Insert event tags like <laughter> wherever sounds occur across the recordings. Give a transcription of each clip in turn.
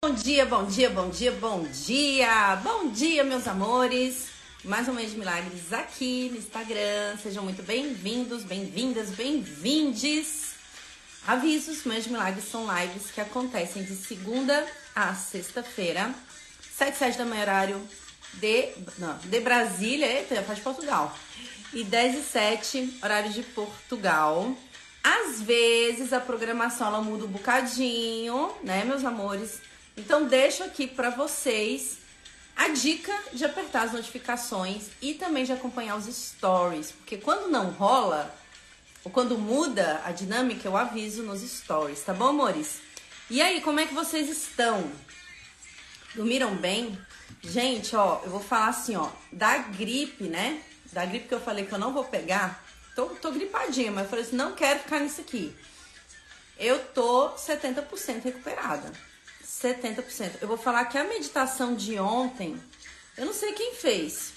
Bom dia, bom dia, bom dia, bom dia! Bom dia, meus amores! Mais um mês de milagres aqui no Instagram. Sejam muito bem-vindos, bem-vindas, bem-vindes. Avisos, Mês de Milagres são lives que acontecem de segunda a sexta-feira, 7 7 da manhã, horário de, não, de Brasília, eita, faz Portugal. E 10 e 7, horário de Portugal. Às vezes a programação ela muda um bocadinho, né, meus amores? Então deixo aqui para vocês a dica de apertar as notificações e também de acompanhar os stories, porque quando não rola ou quando muda a dinâmica, eu aviso nos stories, tá bom, amores? E aí, como é que vocês estão? Dormiram bem? Gente, ó, eu vou falar assim, ó, da gripe, né? Da gripe que eu falei que eu não vou pegar. Tô, tô gripadinha, mas eu falei assim, não quero ficar nisso aqui. Eu tô 70% recuperada. 70%. Eu vou falar que a meditação de ontem, eu não sei quem fez,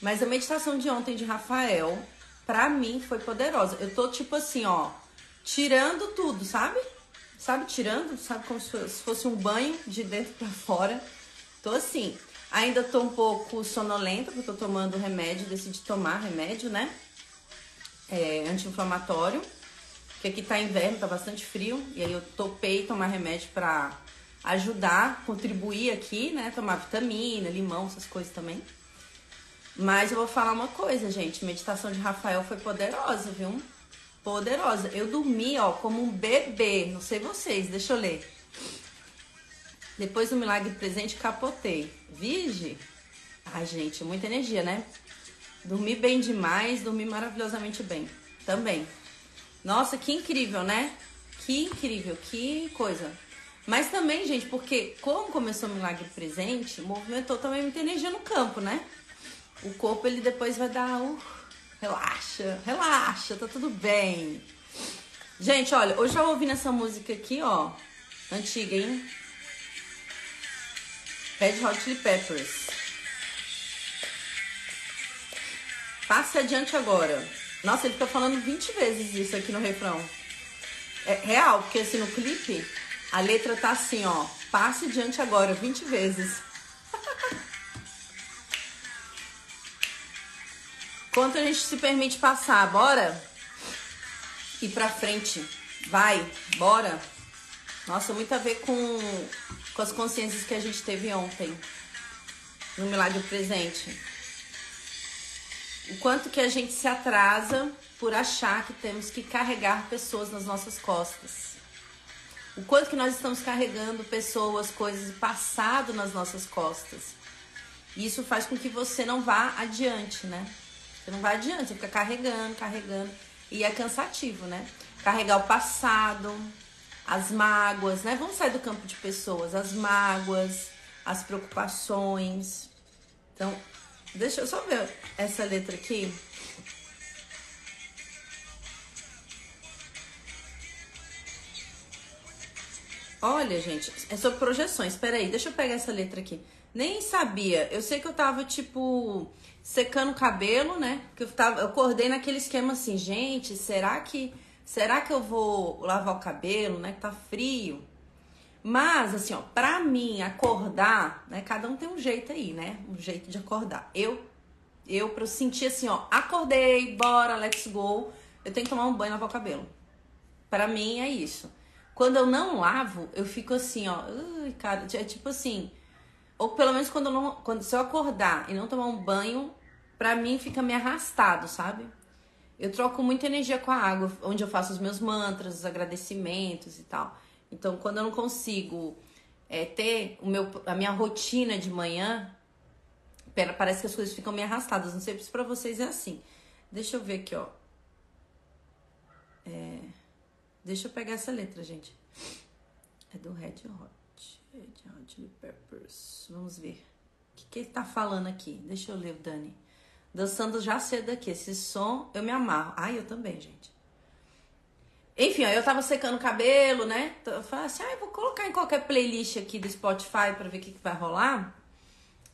mas a meditação de ontem de Rafael, pra mim foi poderosa. Eu tô tipo assim, ó, tirando tudo, sabe? Sabe, tirando, sabe como se fosse um banho de dentro para fora. Tô assim. Ainda tô um pouco sonolenta, porque eu tô tomando remédio, decidi tomar remédio, né? É, anti-inflamatório. Porque aqui tá inverno, tá bastante frio. E aí eu topei tomar remédio pra ajudar, contribuir aqui, né? Tomar vitamina, limão, essas coisas também. Mas eu vou falar uma coisa, gente. Meditação de Rafael foi poderosa, viu? Poderosa. Eu dormi, ó, como um bebê. Não sei vocês, deixa eu ler. Depois do milagre presente, capotei. Vige? Ai, gente, muita energia, né? Dormi bem demais, dormi maravilhosamente bem. Também. Nossa, que incrível, né? Que incrível, que coisa. Mas também, gente, porque como começou o milagre presente, movimentou também muita energia no campo, né? O corpo ele depois vai dar, uh, relaxa, relaxa, tá tudo bem. Gente, olha, hoje eu ouvindo essa música aqui, ó, antiga, hein? Red Hot Chili Peppers. Passe adiante agora. Nossa, ele fica falando 20 vezes isso aqui no refrão. É real, porque assim no clipe a letra tá assim, ó. Passe adiante agora, 20 vezes. Quanto a gente se permite passar, bora? Ir pra frente. Vai, bora. Nossa, muito a ver com, com as consciências que a gente teve ontem. No Milagre Presente. O quanto que a gente se atrasa por achar que temos que carregar pessoas nas nossas costas o quanto que nós estamos carregando pessoas, coisas e passado nas nossas costas. Isso faz com que você não vá adiante, né? Você não vai adiante, você fica carregando, carregando. E é cansativo, né? Carregar o passado, as mágoas, né? Vamos sair do campo de pessoas, as mágoas, as preocupações. Então, deixa eu só ver essa letra aqui. Olha, gente, é sobre projeções. Peraí, deixa eu pegar essa letra aqui. Nem sabia. Eu sei que eu tava, tipo, secando o cabelo, né? Que eu tava. Eu acordei naquele esquema assim, gente, será que. Será que eu vou lavar o cabelo, né? Que tá frio. Mas, assim, ó, pra mim acordar, né? Cada um tem um jeito aí, né? Um jeito de acordar. Eu, eu, pra eu sentir assim, ó, acordei, bora, let's go. Eu tenho que tomar um banho e lavar o cabelo. Pra mim é isso. Quando eu não lavo, eu fico assim, ó. Ui, cara, é tipo assim. Ou pelo menos quando eu não. Quando, se eu acordar e não tomar um banho, pra mim fica meio arrastado, sabe? Eu troco muita energia com a água, onde eu faço os meus mantras, os agradecimentos e tal. Então, quando eu não consigo é, ter o meu, a minha rotina de manhã, parece que as coisas ficam meio arrastadas. Não sei se pra vocês é assim. Deixa eu ver aqui, ó. É. Deixa eu pegar essa letra, gente. É do Red Hot. Red Hot Chili Peppers. Vamos ver. O que, que ele tá falando aqui? Deixa eu ler, Dani. Dançando já cedo aqui. Esse som eu me amarro. Ai, eu também, gente. Enfim, ó, eu tava secando o cabelo, né? Eu falei assim, ah, vou colocar em qualquer playlist aqui do Spotify pra ver o que, que vai rolar.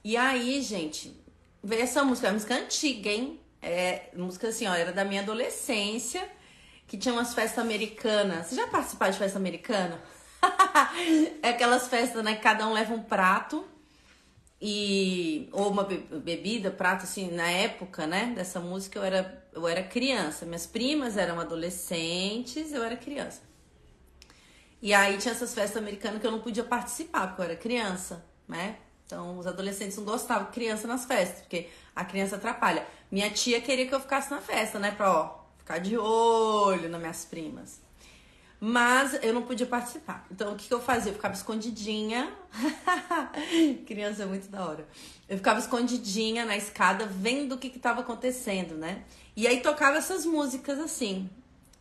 E aí, gente, veio essa música, é uma música antiga, hein? É música assim, ó, era da minha adolescência que tinha umas festas americanas. Você já participou de festa americana? <laughs> é aquelas festas, né? Que cada um leva um prato e ou uma bebida, prato assim, na época, né, dessa música eu era eu era criança, minhas primas eram adolescentes, eu era criança. E aí tinha essas festas americanas que eu não podia participar, porque eu era criança, né? Então os adolescentes não gostavam criança nas festas, porque a criança atrapalha. Minha tia queria que eu ficasse na festa, né, pra ó, ficar de olho nas minhas primas. Mas eu não podia participar. Então o que, que eu fazia? Eu ficava escondidinha. <laughs> Criança é muito da hora. Eu ficava escondidinha na escada vendo o que estava acontecendo, né? E aí tocava essas músicas assim.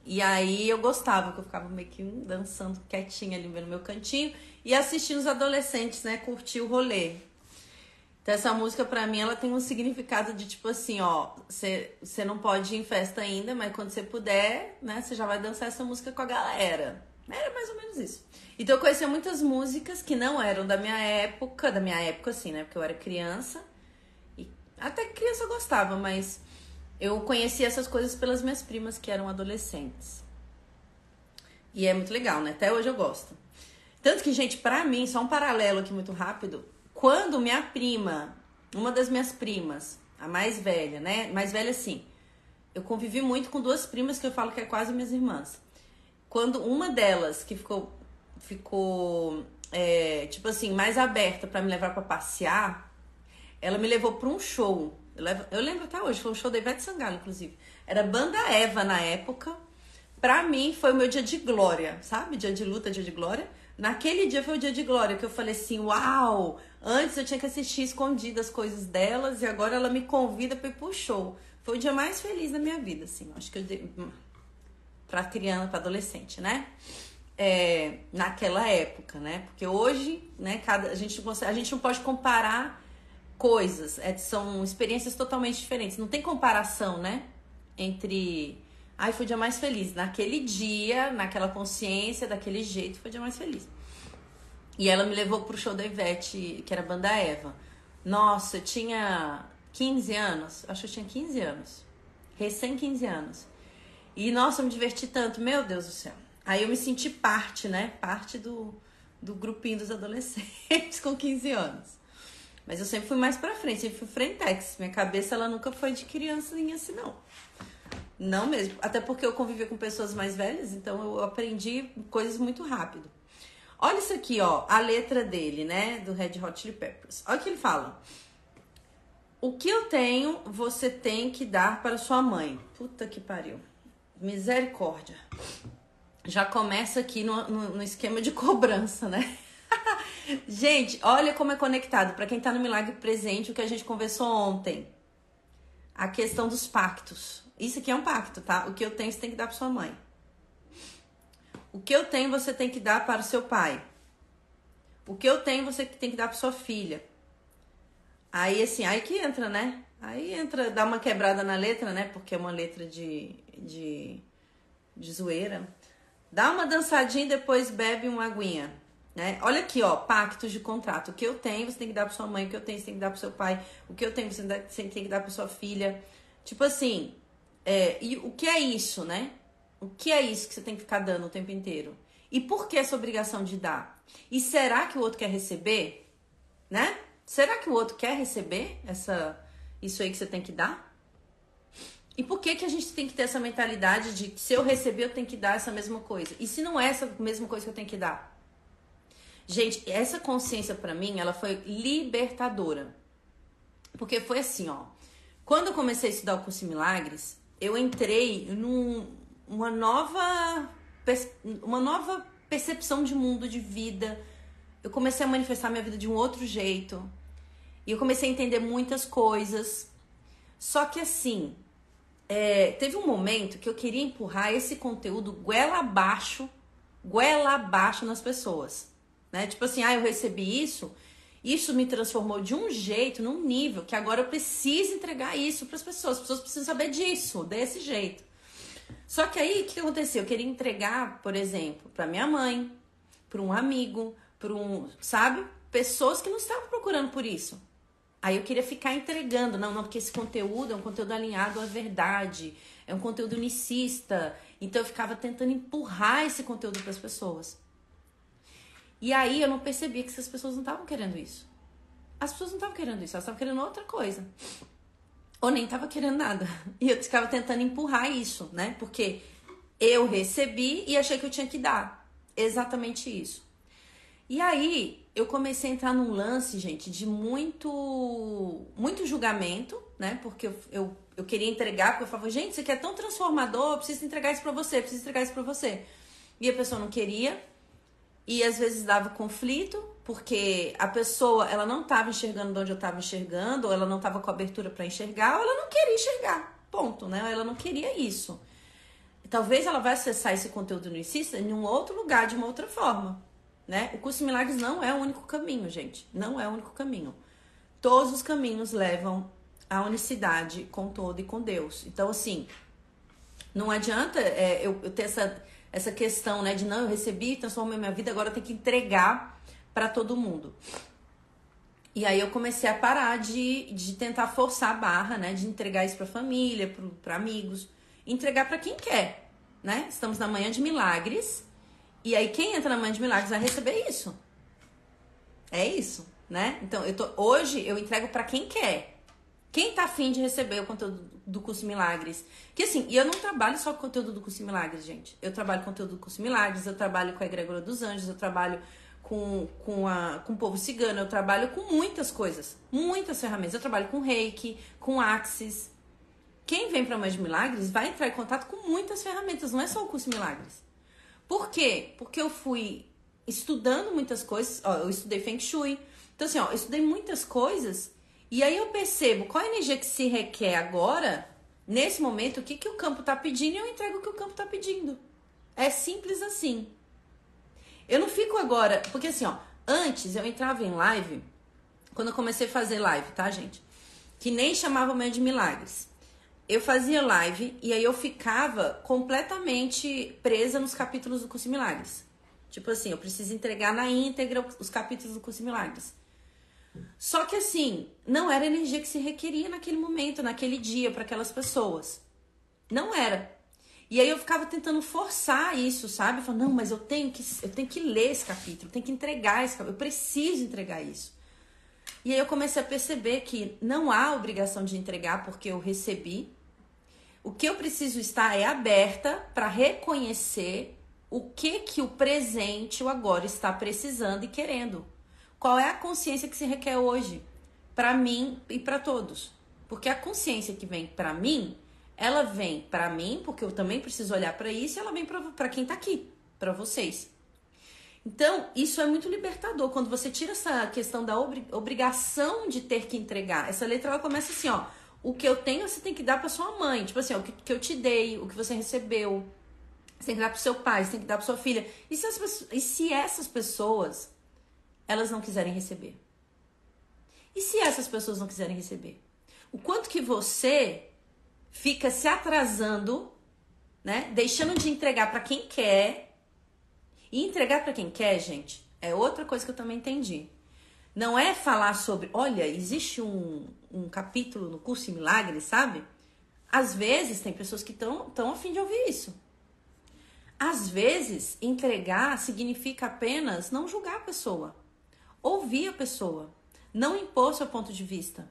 E aí eu gostava, que eu ficava meio que dançando quietinha ali no meu cantinho e assistindo os adolescentes, né, curtir o rolê. Então essa música para mim ela tem um significado de tipo assim, ó, você não pode ir em festa ainda, mas quando você puder, né, você já vai dançar essa música com a galera. Era mais ou menos isso. Então eu conhecia muitas músicas que não eram da minha época, da minha época assim, né, porque eu era criança. E até criança eu gostava, mas eu conheci essas coisas pelas minhas primas que eram adolescentes. E é muito legal, né? Até hoje eu gosto. Tanto que, gente, pra mim, só um paralelo aqui muito rápido, quando minha prima, uma das minhas primas, a mais velha, né? Mais velha assim. Eu convivi muito com duas primas que eu falo que é quase minhas irmãs. Quando uma delas, que ficou, ficou é, tipo assim, mais aberta para me levar para passear, ela me levou para um show. Eu, levo, eu, lembro até hoje, foi um show da Ivete Sangalo, inclusive. Era Banda Eva na época. Pra mim foi o meu dia de glória, sabe? Dia de luta, dia de glória. Naquele dia foi o dia de glória que eu falei assim: uau, Antes eu tinha que assistir escondidas coisas delas e agora ela me convida para ir pro show. Foi o dia mais feliz da minha vida, assim. Acho que eu dei hum, para criança, para adolescente, né? É, naquela época, né? Porque hoje, né, cada a gente a gente não pode comparar coisas, é, são experiências totalmente diferentes. Não tem comparação, né? Entre Ai, foi o dia mais feliz. Naquele dia, naquela consciência, daquele jeito, foi o dia mais feliz. E ela me levou pro show da Ivete, que era a banda Eva. Nossa, eu tinha 15 anos, acho que eu tinha 15 anos. Recém 15 anos. E nossa, eu me diverti tanto, meu Deus do céu. Aí eu me senti parte, né? Parte do, do grupinho dos adolescentes <laughs> com 15 anos. Mas eu sempre fui mais pra frente, sempre fui frentex. Minha cabeça, ela nunca foi de criancinha assim, não. Não mesmo. Até porque eu convivia com pessoas mais velhas, então eu aprendi coisas muito rápido. Olha isso aqui, ó, a letra dele, né, do Red Hot Chili Peppers. Olha o que ele fala. O que eu tenho, você tem que dar para sua mãe. Puta que pariu. Misericórdia. Já começa aqui no, no, no esquema de <laughs> cobrança, né? <laughs> gente, olha como é conectado. Para quem tá no Milagre Presente, o que a gente conversou ontem. A questão dos pactos. Isso aqui é um pacto, tá? O que eu tenho, você tem que dar para sua mãe. O que eu tenho você tem que dar para o seu pai. O que eu tenho você tem que dar para sua filha. Aí assim, aí que entra, né? Aí entra, dá uma quebrada na letra, né? Porque é uma letra de, de, de zoeira. Dá uma dançadinha e depois bebe uma aguinha. Né? Olha aqui, ó, pactos de contrato. O que eu tenho, você tem que dar para sua mãe. O que eu tenho, você tem que dar para seu pai. O que eu tenho, você tem que dar para sua filha. Tipo assim, é, e o que é isso, né? O que é isso que você tem que ficar dando o tempo inteiro? E por que essa obrigação de dar? E será que o outro quer receber? Né? Será que o outro quer receber essa isso aí que você tem que dar? E por que que a gente tem que ter essa mentalidade de que se eu receber eu tenho que dar essa mesma coisa? E se não é essa mesma coisa que eu tenho que dar? Gente, essa consciência para mim, ela foi libertadora. Porque foi assim, ó. Quando eu comecei a estudar o curso Milagres, eu entrei num, uma nova uma nova percepção de mundo, de vida. Eu comecei a manifestar minha vida de um outro jeito. E eu comecei a entender muitas coisas. Só que assim, é, teve um momento que eu queria empurrar esse conteúdo goela abaixo, goela abaixo nas pessoas. Né? Tipo assim, ah, eu recebi isso, isso me transformou de um jeito, num nível, que agora eu preciso entregar isso para as pessoas. As pessoas precisam saber disso, desse jeito. Só que aí, o que aconteceu? Eu queria entregar, por exemplo, para minha mãe, para um amigo, para um, sabe? Pessoas que não estavam procurando por isso. Aí eu queria ficar entregando, não, não, porque esse conteúdo é um conteúdo alinhado à verdade, é um conteúdo unicista. Então eu ficava tentando empurrar esse conteúdo para as pessoas. E aí eu não percebia que essas pessoas não estavam querendo isso. As pessoas não estavam querendo isso, elas estavam querendo outra coisa. Ou nem estavam querendo nada. <laughs> E eu ficava tentando empurrar isso, né? Porque eu recebi e achei que eu tinha que dar. Exatamente isso. E aí eu comecei a entrar num lance, gente, de muito muito julgamento, né? Porque eu, eu, eu queria entregar, porque eu falava, gente, isso aqui é tão transformador, eu preciso entregar isso pra você, preciso entregar isso pra você. E a pessoa não queria. E às vezes dava conflito, porque a pessoa ela não estava enxergando de onde eu estava enxergando, ou ela não estava com abertura para enxergar, ou ela não queria enxergar. Ponto, né? Ela não queria isso. Talvez ela vai acessar esse conteúdo no Insista em um outro lugar, de uma outra forma. Né? O curso milagres não é o único caminho, gente. Não é o único caminho. Todos os caminhos levam à unicidade com todo e com Deus. Então, assim, não adianta é, eu, eu, ter essa, essa questão, né, de não, eu recebi, transformei minha vida, agora eu tenho que entregar para todo mundo. E aí eu comecei a parar de, de tentar forçar a barra, né, de entregar isso para família, para amigos, entregar para quem quer, né? Estamos na manhã de milagres e aí quem entra na Mãe de Milagres vai receber isso. É isso, né? Então, eu tô, hoje eu entrego para quem quer. Quem tá afim de receber o conteúdo do curso Milagres? Que assim, e eu não trabalho só com conteúdo do curso Milagres, gente. Eu trabalho com conteúdo do curso Milagres, eu trabalho com a Egregora dos Anjos, eu trabalho com, com, a, com o povo cigano, eu trabalho com muitas coisas, muitas ferramentas. Eu trabalho com reiki, com axis. Quem vem para Mãe de Milagres vai entrar em contato com muitas ferramentas, não é só o curso Milagres. Por quê? Porque eu fui estudando muitas coisas. Ó, eu estudei Feng Shui. Então, assim, ó, eu estudei muitas coisas. E aí eu percebo qual a energia que se requer agora, nesse momento, o que, que o campo tá pedindo e eu entrego o que o campo tá pedindo. É simples assim. Eu não fico agora. Porque assim, ó, antes eu entrava em live, quando eu comecei a fazer live, tá, gente? Que nem chamava Meio de Milagres eu fazia live e aí eu ficava completamente presa nos capítulos do Curso Milagres. Tipo assim, eu preciso entregar na íntegra os capítulos do Curso Milagres. Só que assim, não era a energia que se requeria naquele momento, naquele dia, para aquelas pessoas. Não era. E aí eu ficava tentando forçar isso, sabe? Falando, não, mas eu tenho que, eu tenho que ler esse capítulo, eu tenho que entregar esse capítulo, eu preciso entregar isso. E aí eu comecei a perceber que não há obrigação de entregar porque eu recebi, o que eu preciso estar é aberta para reconhecer o que que o presente, o agora está precisando e querendo. Qual é a consciência que se requer hoje para mim e para todos? Porque a consciência que vem para mim, ela vem para mim, porque eu também preciso olhar para isso, e ela vem para quem está aqui, para vocês. Então, isso é muito libertador quando você tira essa questão da obrigação de ter que entregar. Essa letra ela começa assim, ó: o que eu tenho você tem que dar para sua mãe. Tipo assim, ó, o que, que eu te dei, o que você recebeu. Você tem que dar pro seu pai, você tem que dar pra sua filha. E se, as, e se essas pessoas, elas não quiserem receber? E se essas pessoas não quiserem receber? O quanto que você fica se atrasando, né? Deixando de entregar para quem quer. E entregar para quem quer, gente, é outra coisa que eu também entendi. Não é falar sobre, olha, existe um, um capítulo no curso em milagres, sabe? Às vezes tem pessoas que estão tão a fim de ouvir isso. Às vezes, entregar significa apenas não julgar a pessoa, ouvir a pessoa, não impor seu ponto de vista.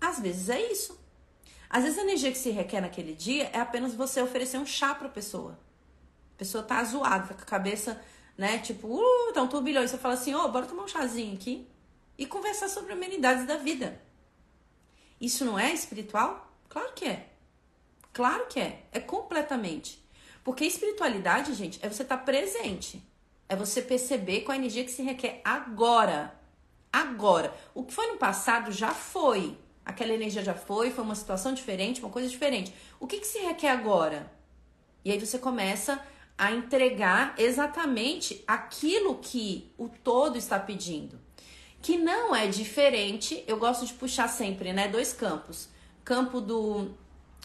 Às vezes é isso. Às vezes a energia que se requer naquele dia é apenas você oferecer um chá para a pessoa. A pessoa tá zoada, tá com a cabeça, né, tipo, uh, tá um turbilhão. E você fala assim, ô, oh, bora tomar um chazinho aqui e conversar sobre amenidades da vida. Isso não é espiritual? Claro que é. Claro que é. É completamente. Porque espiritualidade, gente, é você estar tá presente. É você perceber qual a energia que se requer agora. Agora. O que foi no passado já foi. Aquela energia já foi, foi uma situação diferente, uma coisa diferente. O que, que se requer agora? E aí você começa a entregar exatamente aquilo que o todo está pedindo que não é diferente. Eu gosto de puxar sempre, né? Dois campos: campo do,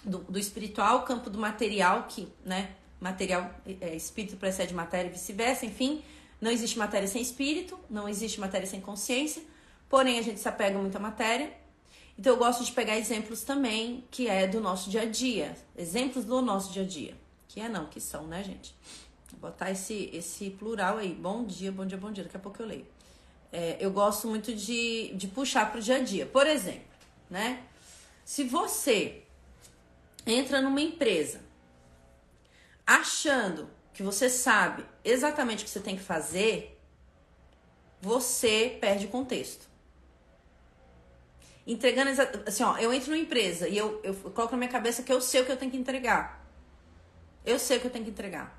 do, do espiritual, campo do material, que, né? Material, é, espírito precede matéria e vice-versa, enfim. Não existe matéria sem espírito, não existe matéria sem consciência, porém a gente se apega muito à matéria. Então eu gosto de pegar exemplos também que é do nosso dia a dia, exemplos do nosso dia a dia, que é não, que são, né, gente? Vou botar esse, esse plural aí. Bom dia, bom dia, bom dia. Daqui a pouco eu leio. É, eu gosto muito de, de puxar para o dia a dia. Por exemplo, né? Se você entra numa empresa achando que você sabe exatamente o que você tem que fazer, você perde o contexto. Entregando assim, ó, eu entro numa empresa e eu, eu coloco na minha cabeça que eu sei o que eu tenho que entregar. Eu sei o que eu tenho que entregar.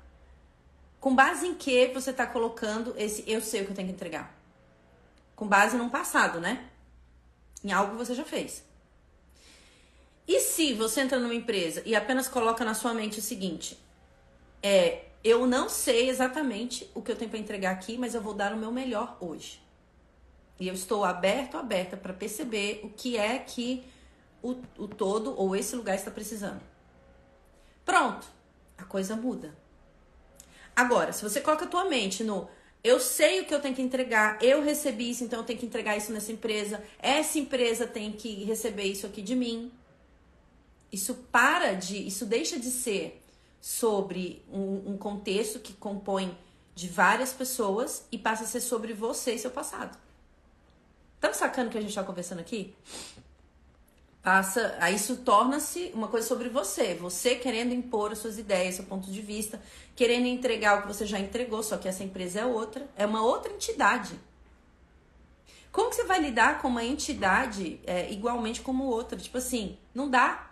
Com base em que você está colocando esse eu sei o que eu tenho que entregar? Com base num passado, né? Em algo que você já fez. E se você entra numa empresa e apenas coloca na sua mente o seguinte: é, eu não sei exatamente o que eu tenho para entregar aqui, mas eu vou dar o meu melhor hoje. E eu estou aberto, aberta para perceber o que é que o, o todo ou esse lugar está precisando. Pronto, a coisa muda. Agora, se você coloca a tua mente no eu sei o que eu tenho que entregar, eu recebi isso, então eu tenho que entregar isso nessa empresa, essa empresa tem que receber isso aqui de mim. Isso para de, isso deixa de ser sobre um, um contexto que compõe de várias pessoas e passa a ser sobre você e seu passado. Tá sacando que a gente tá conversando aqui? Passa, aí isso torna-se uma coisa sobre você, você querendo impor as suas ideias, seu ponto de vista, querendo entregar o que você já entregou, só que essa empresa é outra, é uma outra entidade. Como que você vai lidar com uma entidade é, igualmente como outra? Tipo assim, não dá.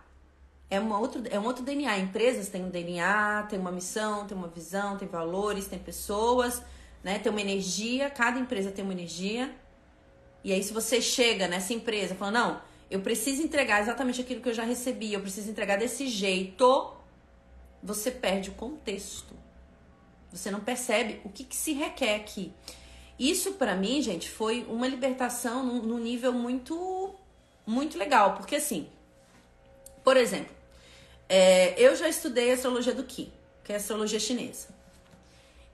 É, uma outro, é um outro DNA. Empresas têm um DNA, tem uma missão, tem uma visão, tem valores, tem pessoas, né? Tem uma energia. Cada empresa tem uma energia. E aí, se você chega nessa empresa falando, não, eu preciso entregar exatamente aquilo que eu já recebi, eu preciso entregar desse jeito, você perde o contexto. Você não percebe o que, que se requer aqui. Isso para mim, gente, foi uma libertação num, num nível muito, muito legal, porque assim, por exemplo, é, eu já estudei astrologia do Qi, que é astrologia chinesa.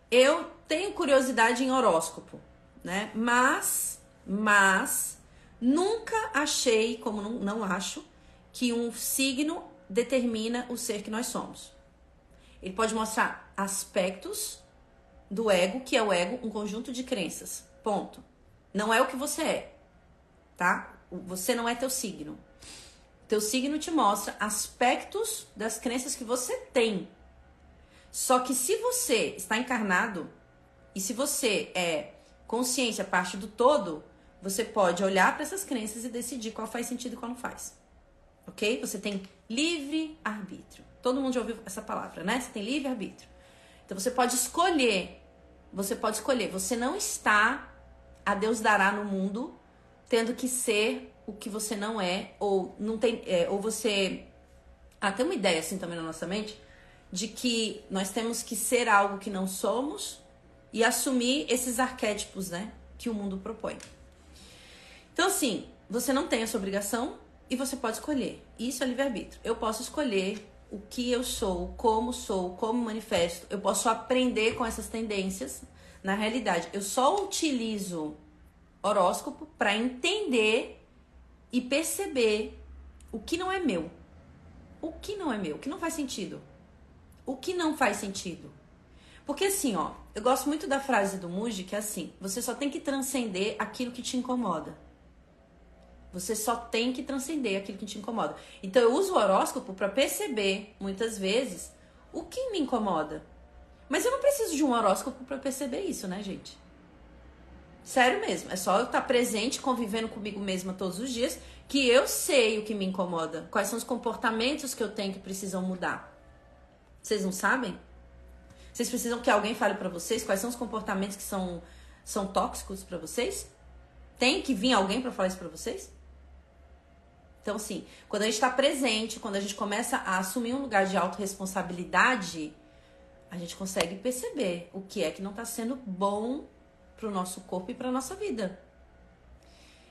Eu tenho curiosidade em horóscopo, né? Mas, mas Nunca achei, como não, não acho, que um signo determina o ser que nós somos. Ele pode mostrar aspectos do ego, que é o ego, um conjunto de crenças. Ponto. Não é o que você é, tá? Você não é teu signo. Teu signo te mostra aspectos das crenças que você tem. Só que se você está encarnado e se você é consciência, parte do todo, você pode olhar para essas crenças e decidir qual faz sentido e qual não faz. Ok? Você tem livre arbítrio. Todo mundo já ouviu essa palavra, né? Você tem livre arbítrio. Então você pode escolher. Você pode escolher. Você não está a Deus dará no mundo tendo que ser o que você não é ou não tem é, ou você ah, uma ideia assim também na nossa mente de que nós temos que ser algo que não somos e assumir esses arquétipos, né, que o mundo propõe. Então, assim, você não tem essa obrigação e você pode escolher. Isso é livre-arbítrio. Eu posso escolher o que eu sou, como sou, como manifesto. Eu posso aprender com essas tendências. Na realidade, eu só utilizo horóscopo para entender e perceber o que não é meu. O que não é meu, o que não faz sentido. O que não faz sentido. Porque assim, ó, eu gosto muito da frase do Muji que é assim: você só tem que transcender aquilo que te incomoda. Você só tem que transcender aquilo que te incomoda. Então eu uso o horóscopo para perceber, muitas vezes, o que me incomoda. Mas eu não preciso de um horóscopo para perceber isso, né, gente? Sério mesmo. É só eu estar tá presente, convivendo comigo mesma todos os dias, que eu sei o que me incomoda. Quais são os comportamentos que eu tenho que precisam mudar. Vocês não sabem? Vocês precisam que alguém fale para vocês quais são os comportamentos que são, são tóxicos para vocês? Tem que vir alguém para falar isso para vocês? Então, assim, quando a gente está presente, quando a gente começa a assumir um lugar de autorresponsabilidade, a gente consegue perceber o que é que não está sendo bom para o nosso corpo e para nossa vida.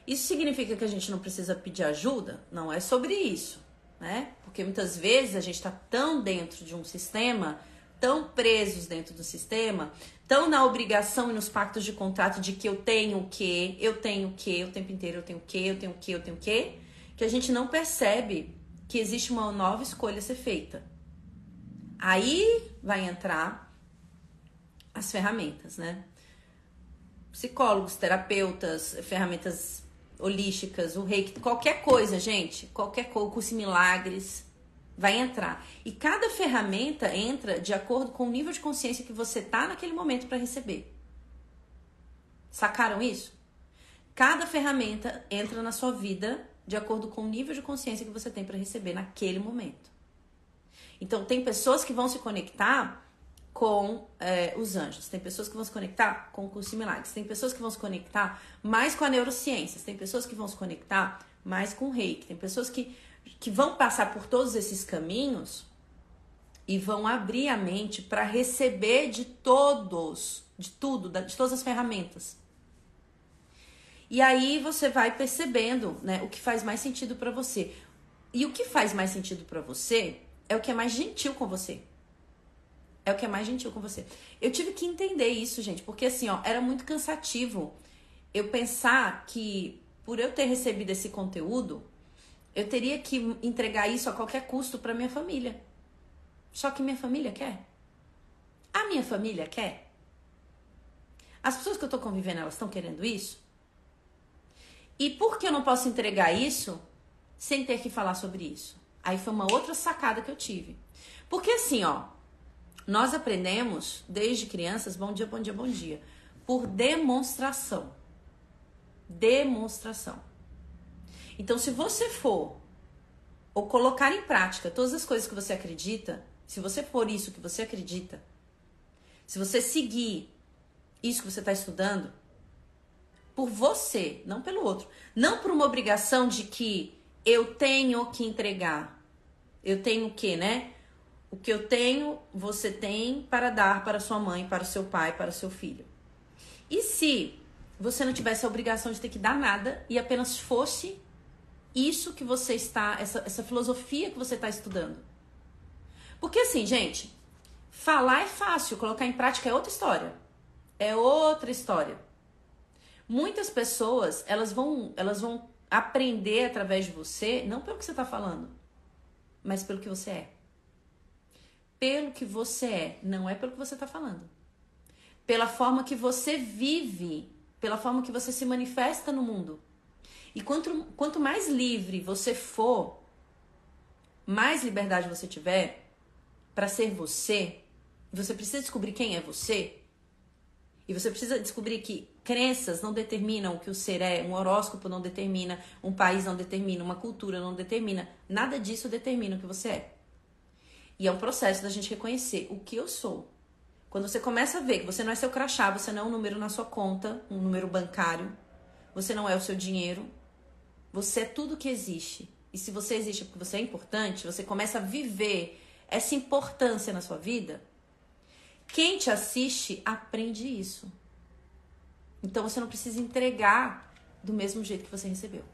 Isso significa que a gente não precisa pedir ajuda? Não é sobre isso, né? Porque muitas vezes a gente está tão dentro de um sistema, tão presos dentro do sistema, tão na obrigação e nos pactos de contrato de que eu tenho o que, eu tenho o que, o tempo inteiro eu tenho o que, eu tenho o que, eu tenho o que, que a gente não percebe que existe uma nova escolha a ser feita. Aí vai entrar as ferramentas, né? Psicólogos, terapeutas, ferramentas holísticas, o reiki, qualquer coisa, gente, qualquer coisa, curso milagres, vai entrar. E cada ferramenta entra de acordo com o nível de consciência que você tá naquele momento para receber. Sacaram isso? Cada ferramenta entra na sua vida de acordo com o nível de consciência que você tem para receber naquele momento. Então, tem pessoas que vão se conectar com é, os anjos, tem pessoas que vão se conectar com o curso milagres, tem pessoas que vão se conectar mais com a neurociência, tem pessoas que vão se conectar mais com o reiki, tem pessoas que que vão passar por todos esses caminhos e vão abrir a mente para receber de todos, de tudo, de todas as ferramentas. E aí você vai percebendo, né, o que faz mais sentido para você. E o que faz mais sentido para você é o que é mais gentil com você. É o que é mais gentil com você. Eu tive que entender isso, gente, porque assim, ó, era muito cansativo eu pensar que por eu ter recebido esse conteúdo, eu teria que entregar isso a qualquer custo para minha família. Só que minha família quer. A minha família quer. As pessoas que eu tô convivendo, elas estão querendo isso? E por que eu não posso entregar isso sem ter que falar sobre isso? Aí foi uma outra sacada que eu tive. Porque assim, ó, nós aprendemos desde crianças, bom dia, bom dia, bom dia, por demonstração. Demonstração. Então, se você for ou colocar em prática todas as coisas que você acredita, se você for isso que você acredita, se você seguir isso que você está estudando, por você, não pelo outro, não por uma obrigação de que eu tenho que entregar, eu tenho o que, né? O que eu tenho, você tem para dar para sua mãe, para o seu pai, para o seu filho. E se você não tivesse a obrigação de ter que dar nada e apenas fosse isso que você está, essa, essa filosofia que você está estudando. Porque assim, gente, falar é fácil, colocar em prática é outra história. É outra história. Muitas pessoas, elas vão, elas vão aprender através de você, não pelo que você está falando, mas pelo que você é. Pelo que você é, não é pelo que você está falando. Pela forma que você vive, pela forma que você se manifesta no mundo. E quanto, quanto mais livre você for, mais liberdade você tiver para ser você, você precisa descobrir quem é você. E você precisa descobrir que crenças não determinam o que o ser é, um horóscopo não determina, um país não determina, uma cultura não determina. Nada disso determina o que você é. E é um processo da gente reconhecer o que eu sou. Quando você começa a ver que você não é seu crachá, você não é um número na sua conta, um número bancário, você não é o seu dinheiro, você é tudo que existe. E se você existe porque você é importante, você começa a viver essa importância na sua vida. Quem te assiste aprende isso. Então você não precisa entregar do mesmo jeito que você recebeu.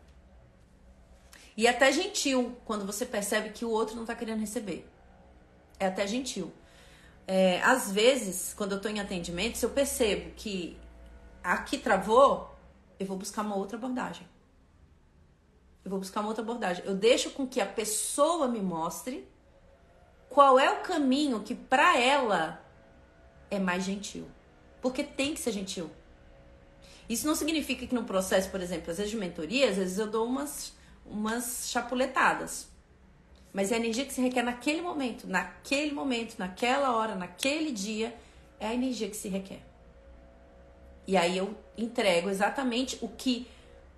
E é até gentil quando você percebe que o outro não está querendo receber. É até gentil. É, às vezes, quando eu estou em atendimento, se eu percebo que aqui travou, eu vou buscar uma outra abordagem. Eu vou buscar uma outra abordagem. Eu deixo com que a pessoa me mostre qual é o caminho que para ela é mais gentil. Porque tem que ser gentil. Isso não significa que no processo, por exemplo, às vezes de mentoria, às vezes eu dou umas, umas chapuletadas. Mas é a energia que se requer naquele momento, naquele momento, naquela hora, naquele dia, é a energia que se requer. E aí eu entrego exatamente o que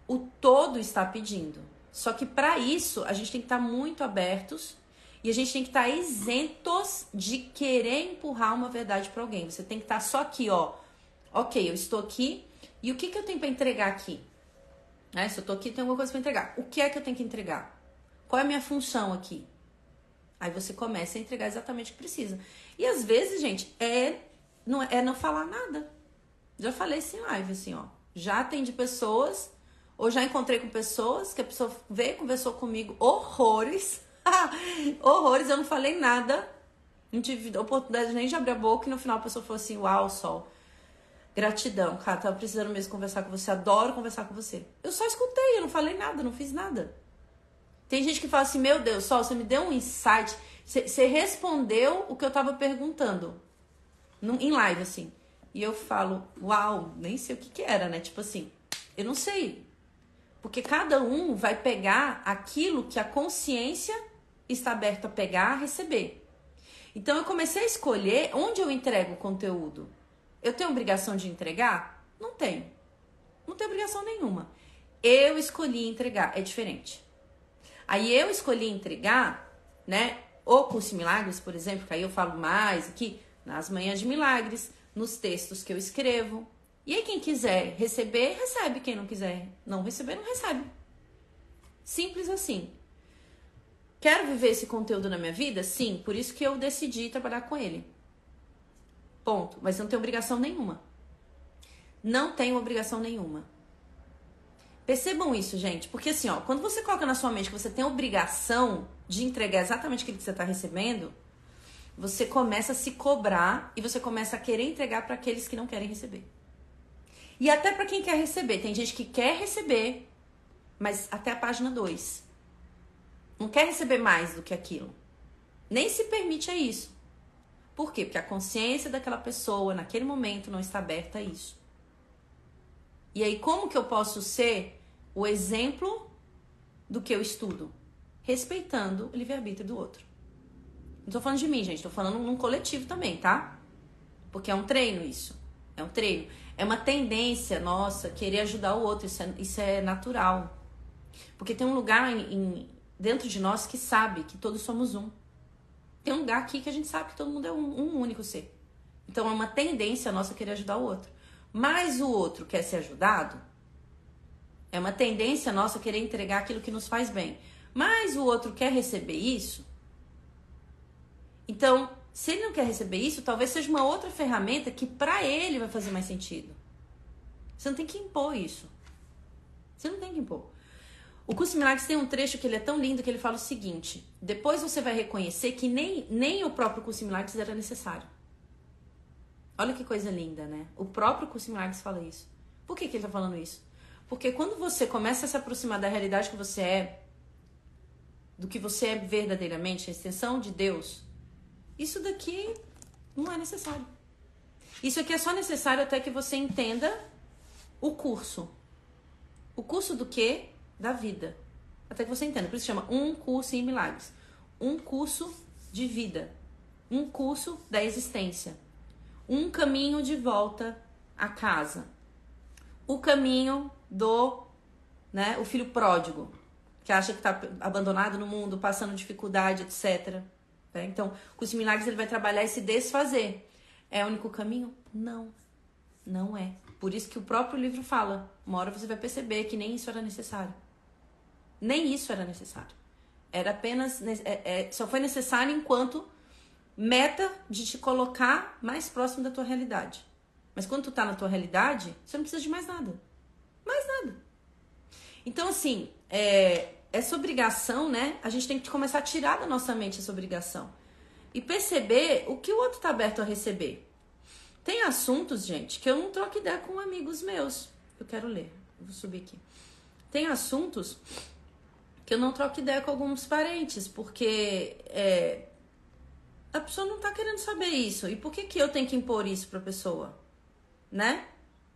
o todo está pedindo. Só que para isso, a gente tem que estar tá muito abertos e a gente tem que estar tá isentos de querer empurrar uma verdade para alguém. Você tem que estar tá só aqui, ó. Ok, eu estou aqui. E o que, que eu tenho para entregar aqui? Né? Se eu estou aqui, tem alguma coisa para entregar. O que é que eu tenho que entregar? Qual é a minha função aqui? Aí você começa a entregar exatamente o que precisa. E às vezes, gente, é não, é não falar nada. Já falei isso em live, assim, ó. Já atendi pessoas ou já encontrei com pessoas que a pessoa veio conversou comigo horrores. <laughs> horrores, eu não falei nada. Não tive oportunidade nem de abrir a boca e no final a pessoa falou assim: Uau, Sol, gratidão, cara, tava precisando mesmo conversar com você, adoro conversar com você. Eu só escutei, eu não falei nada, não fiz nada. Tem gente que fala assim: Meu Deus, Sol, você me deu um insight, você respondeu o que eu tava perguntando em live, assim. e eu falo, uau, nem sei o que, que era, né? Tipo assim, eu não sei. Porque cada um vai pegar aquilo que a consciência está aberta a pegar, a receber. Então eu comecei a escolher onde eu entrego o conteúdo. Eu tenho obrigação de entregar? Não tenho. Não tenho obrigação nenhuma. Eu escolhi entregar, é diferente. Aí eu escolhi entregar, né? O curso Milagres, por exemplo, que aí eu falo mais aqui, nas manhãs de milagres, nos textos que eu escrevo. E aí quem quiser receber, recebe. Quem não quiser não receber, não recebe. Simples assim. Quero viver esse conteúdo na minha vida? Sim, por isso que eu decidi trabalhar com ele. Ponto. Mas não tenho obrigação nenhuma. Não tenho obrigação nenhuma. Percebam isso, gente, porque assim, ó, quando você coloca na sua mente que você tem obrigação de entregar exatamente aquilo que você está recebendo, você começa a se cobrar e você começa a querer entregar para aqueles que não querem receber. E até para quem quer receber. Tem gente que quer receber, mas até a página 2. Não quer receber mais do que aquilo. Nem se permite a isso. Por quê? Porque a consciência daquela pessoa naquele momento não está aberta a isso. E aí, como que eu posso ser o exemplo do que eu estudo? Respeitando o livre-arbítrio do outro. Não tô falando de mim, gente, tô falando num coletivo também, tá? Porque é um treino isso. É um treino. É uma tendência nossa querer ajudar o outro. Isso é, isso é natural. Porque tem um lugar em, em, dentro de nós que sabe que todos somos um. Tem um lugar aqui que a gente sabe que todo mundo é um, um único ser. Então é uma tendência nossa querer ajudar o outro. Mas o outro quer ser ajudado? É uma tendência nossa querer entregar aquilo que nos faz bem. Mas o outro quer receber isso? Então, se ele não quer receber isso, talvez seja uma outra ferramenta que para ele vai fazer mais sentido. Você não tem que impor isso. Você não tem que impor. O curso Milagres tem um trecho que ele é tão lindo que ele fala o seguinte: depois você vai reconhecer que nem, nem o próprio curso Milagres era necessário. Olha que coisa linda, né? O próprio curso Milagres fala isso. Por que, que ele está falando isso? Porque quando você começa a se aproximar da realidade que você é, do que você é verdadeiramente, a extensão de Deus, isso daqui não é necessário. Isso aqui é só necessário até que você entenda o curso. O curso do quê? Da vida. Até que você entenda. Por isso chama um curso em milagres. Um curso de vida. Um curso da existência. Um caminho de volta à casa. O caminho do, né, o filho pródigo, que acha que está abandonado no mundo, passando dificuldade, etc. Né? Então, o curso de milagres ele vai trabalhar esse desfazer. É o único caminho? Não. Não é. Por isso que o próprio livro fala. Uma hora você vai perceber que nem isso era necessário. Nem isso era necessário. Era apenas. É, é, só foi necessário enquanto meta de te colocar mais próximo da tua realidade. Mas quando tu tá na tua realidade, você não precisa de mais nada. Mais nada. Então, assim, é, essa obrigação, né? A gente tem que começar a tirar da nossa mente essa obrigação. E perceber o que o outro tá aberto a receber. Tem assuntos, gente, que eu não troco ideia com amigos meus. Eu quero ler. vou subir aqui. Tem assuntos que eu não troco ideia com alguns parentes, porque é, a pessoa não tá querendo saber isso. E por que, que eu tenho que impor isso pra pessoa? Né?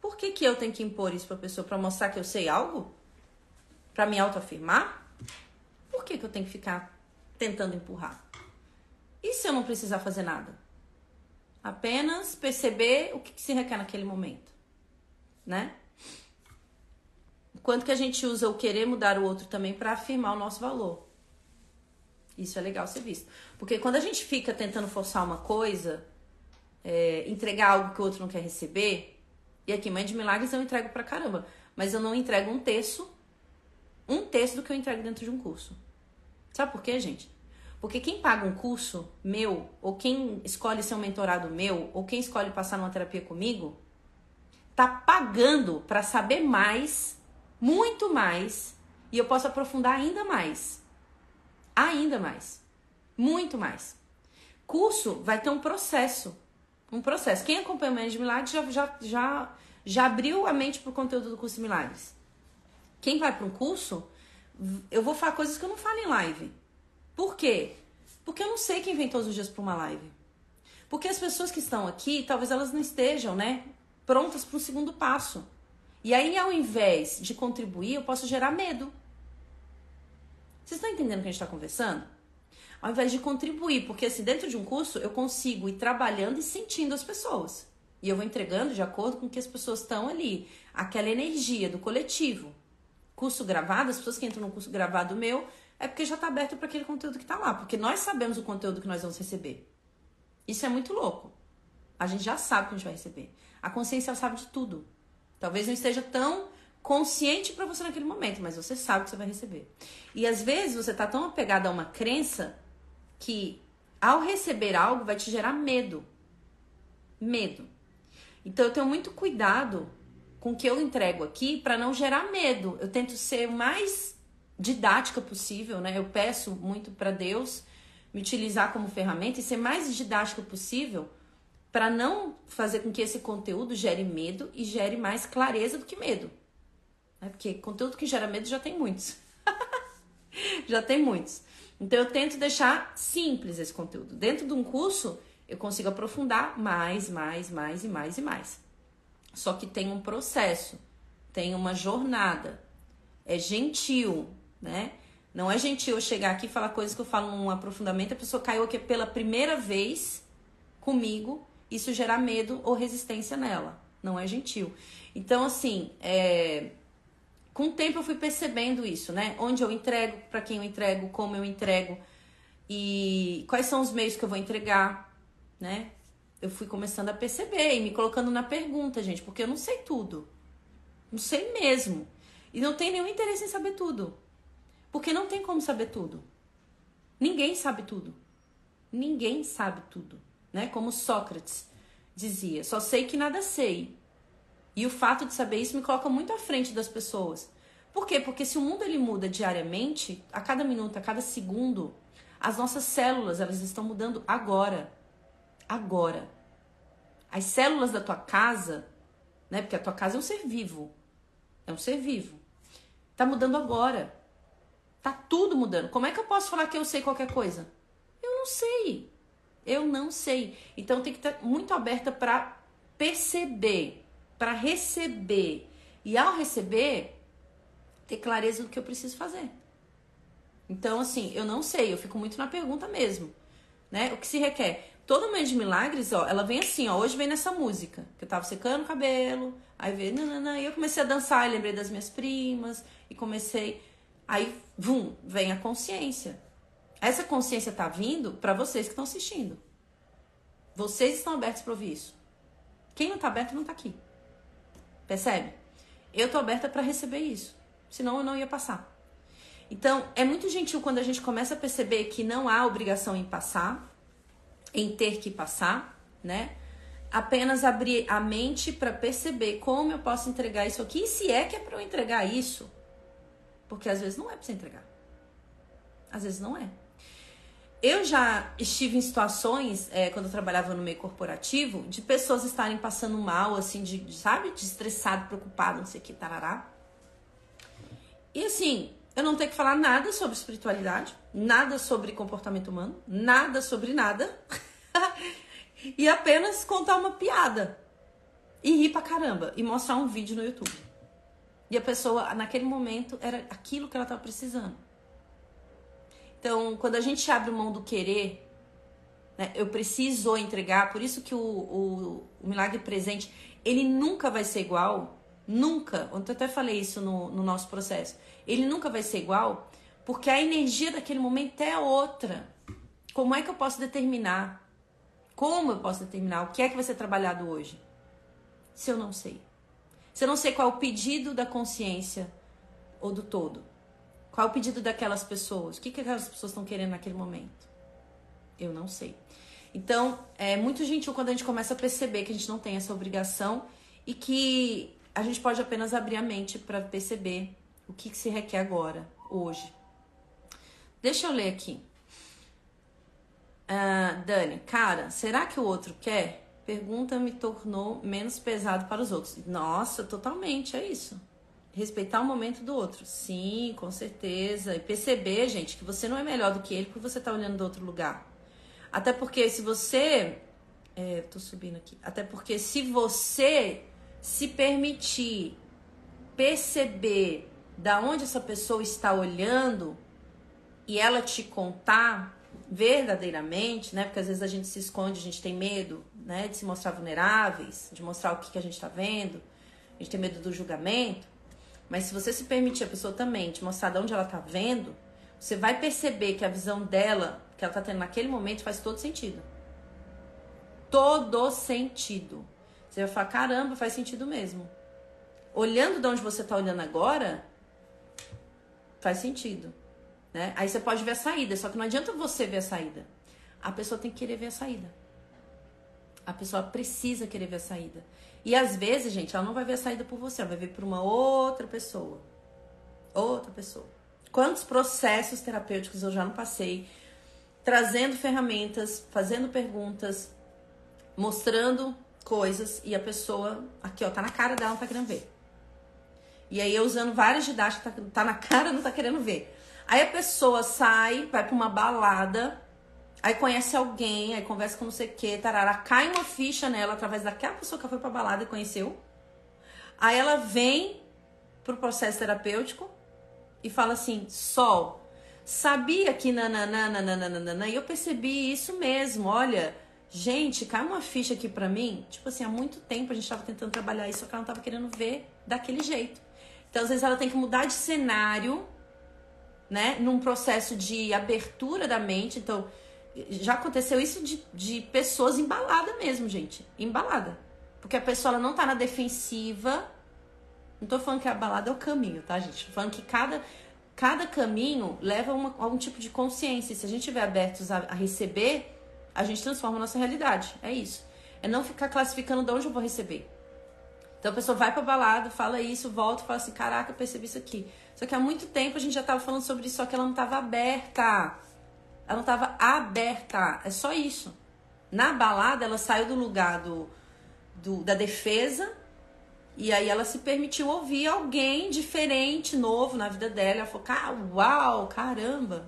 Por que, que eu tenho que impor isso pra pessoa? Pra mostrar que eu sei algo? Pra me autoafirmar? Por que, que eu tenho que ficar tentando empurrar? E se eu não precisar fazer nada? Apenas perceber o que, que se requer naquele momento, né? Quanto que a gente usa o querer mudar o outro também para afirmar o nosso valor. Isso é legal ser visto. Porque quando a gente fica tentando forçar uma coisa, é, entregar algo que o outro não quer receber, e aqui, Mãe de Milagres eu entrego pra caramba, mas eu não entrego um terço, um terço do que eu entrego dentro de um curso. Sabe por quê, gente? Porque quem paga um curso meu, ou quem escolhe ser um mentorado meu, ou quem escolhe passar numa terapia comigo, tá pagando para saber mais muito mais e eu posso aprofundar ainda mais. Ainda mais. Muito mais. Curso vai ter um processo. Um processo. Quem acompanha o Management Milagres já, já, já, já abriu a mente para o conteúdo do curso Milagres. Quem vai para um curso, eu vou falar coisas que eu não falo em live. Por quê? Porque eu não sei quem vem todos os dias para uma live. Porque as pessoas que estão aqui, talvez elas não estejam, né, prontas para o segundo passo. E aí, ao invés de contribuir, eu posso gerar medo. Vocês estão entendendo o que a gente está conversando? Ao invés de contribuir, porque assim, dentro de um curso eu consigo ir trabalhando e sentindo as pessoas. E eu vou entregando de acordo com que as pessoas estão ali. Aquela energia do coletivo. Curso gravado, as pessoas que entram no curso gravado meu, é porque já está aberto para aquele conteúdo que está lá. Porque nós sabemos o conteúdo que nós vamos receber. Isso é muito louco. A gente já sabe o que a gente vai receber. A consciência sabe de tudo. Talvez não esteja tão consciente para você naquele momento, mas você sabe que você vai receber. E às vezes você está tão apegado a uma crença que ao receber algo vai te gerar medo. Medo. Então eu tenho muito cuidado com o que eu entrego aqui para não gerar medo. Eu tento ser o mais didática possível, né? Eu peço muito para Deus me utilizar como ferramenta e ser mais didática possível para não fazer com que esse conteúdo gere medo e gere mais clareza do que medo. Né? Porque conteúdo que gera medo já tem muitos. <laughs> já tem muitos. Então eu tento deixar simples esse conteúdo. Dentro de um curso, eu consigo aprofundar mais, mais, mais e mais e mais. Só que tem um processo, tem uma jornada. É gentil, né? Não é gentil eu chegar aqui e falar coisas que eu falo num aprofundamento, a pessoa caiu aqui pela primeira vez comigo, isso gerar medo ou resistência nela. Não é gentil. Então, assim, é... com o tempo eu fui percebendo isso, né? Onde eu entrego, para quem eu entrego, como eu entrego e quais são os meios que eu vou entregar né? Eu fui começando a perceber e me colocando na pergunta, gente, porque eu não sei tudo. Não sei mesmo. E não tenho nenhum interesse em saber tudo. Porque não tem como saber tudo. Ninguém sabe tudo. Ninguém sabe tudo, né? Como Sócrates dizia, só sei que nada sei. E o fato de saber isso me coloca muito à frente das pessoas. Por quê? Porque se o mundo ele muda diariamente, a cada minuto, a cada segundo, as nossas células, elas estão mudando agora agora. As células da tua casa, né? Porque a tua casa é um ser vivo. É um ser vivo. Tá mudando agora. Tá tudo mudando. Como é que eu posso falar que eu sei qualquer coisa? Eu não sei. Eu não sei. Então tem que estar muito aberta para perceber, para receber. E ao receber, ter clareza do que eu preciso fazer. Então, assim, eu não sei, eu fico muito na pergunta mesmo. Né? O que se requer? Toda Mãe de Milagres, ó, ela vem assim, ó. Hoje vem nessa música. Que eu tava secando o cabelo, aí veio, nananã, e eu comecei a dançar, lembrei das minhas primas, e comecei. Aí, vum, vem a consciência. Essa consciência tá vindo para vocês que estão assistindo. Vocês estão abertos para ouvir isso. Quem não tá aberto não tá aqui. Percebe? Eu tô aberta para receber isso. Senão eu não ia passar. Então, é muito gentil quando a gente começa a perceber que não há obrigação em passar, em ter que passar, né? Apenas abrir a mente para perceber como eu posso entregar isso aqui e se é que é para eu entregar isso. Porque às vezes não é para você entregar. Às vezes não é. Eu já estive em situações, é, quando eu trabalhava no meio corporativo, de pessoas estarem passando mal, assim, de, de sabe? De estressado, preocupado, não sei o que, tarará. E assim, eu não tenho que falar nada sobre espiritualidade, nada sobre comportamento humano, nada sobre nada. <laughs> e apenas contar uma piada. E rir pra caramba. E mostrar um vídeo no YouTube. E a pessoa, naquele momento, era aquilo que ela estava precisando. Então, quando a gente abre mão do querer, né, eu preciso entregar, por isso que o, o, o milagre presente, ele nunca vai ser igual, nunca. Ontem eu até falei isso no, no nosso processo ele nunca vai ser igual, porque a energia daquele momento é outra. Como é que eu posso determinar? Como eu posso determinar o que é que vai ser trabalhado hoje? Se eu não sei. Se eu não sei qual é o pedido da consciência ou do todo. Qual é o pedido daquelas pessoas? O que, que aquelas pessoas estão querendo naquele momento? Eu não sei. Então, é muito gentil quando a gente começa a perceber que a gente não tem essa obrigação e que a gente pode apenas abrir a mente para perceber o que, que se requer agora, hoje. Deixa eu ler aqui. Uh, Dani, cara, será que o outro quer? Pergunta me tornou menos pesado para os outros. Nossa, totalmente, é isso. Respeitar o momento do outro. Sim, com certeza. E perceber, gente, que você não é melhor do que ele porque você está olhando do outro lugar. Até porque se você É, tô subindo aqui. Até porque se você se permitir perceber da onde essa pessoa está olhando e ela te contar verdadeiramente, né? Porque às vezes a gente se esconde, a gente tem medo, né? De se mostrar vulneráveis, de mostrar o que, que a gente está vendo, a gente tem medo do julgamento. Mas se você se permitir a pessoa também te mostrar de onde ela está vendo, você vai perceber que a visão dela, que ela está tendo naquele momento, faz todo sentido. Todo sentido. Você vai falar, caramba, faz sentido mesmo. Olhando de onde você está olhando agora, faz sentido. Né? Aí você pode ver a saída, só que não adianta você ver a saída. A pessoa tem que querer ver a saída. A pessoa precisa querer ver a saída. E às vezes, gente, ela não vai ver a saída por você, ela vai ver por uma outra pessoa. Outra pessoa. Quantos processos terapêuticos eu já não passei, trazendo ferramentas, fazendo perguntas, mostrando coisas e a pessoa, aqui ó, tá na cara dela, não tá querendo ver. E aí eu usando várias didáticas, tá, tá na <laughs> cara, não tá querendo ver. Aí a pessoa sai, vai pra uma balada, aí conhece alguém, aí conversa com não sei o que, tarará, cai uma ficha nela através daquela pessoa que foi pra balada e conheceu. Aí ela vem pro processo terapêutico e fala assim: Sol, sabia que nananana, e eu percebi isso mesmo, olha. Gente, cai uma ficha aqui pra mim. Tipo assim, há muito tempo a gente tava tentando trabalhar isso, só que ela não tava querendo ver daquele jeito. Então, às vezes, ela tem que mudar de cenário né? Num processo de abertura da mente. Então, já aconteceu isso de, de pessoas embaladas mesmo, gente. Embalada. Porque a pessoa ela não tá na defensiva. Não tô falando que a balada é o caminho, tá, gente? Tô falando que cada, cada caminho leva uma, a um tipo de consciência. Se a gente estiver abertos a, a receber, a gente transforma a nossa realidade. É isso. É não ficar classificando de onde eu vou receber. Então a pessoa vai pra balada, fala isso, volta e fala assim: caraca, eu percebi isso aqui. Só que há muito tempo a gente já estava falando sobre isso, só que ela não estava aberta. Ela não estava aberta. É só isso. Na balada, ela saiu do lugar do, do, da defesa e aí ela se permitiu ouvir alguém diferente, novo na vida dela. Ela falou, uau, caramba.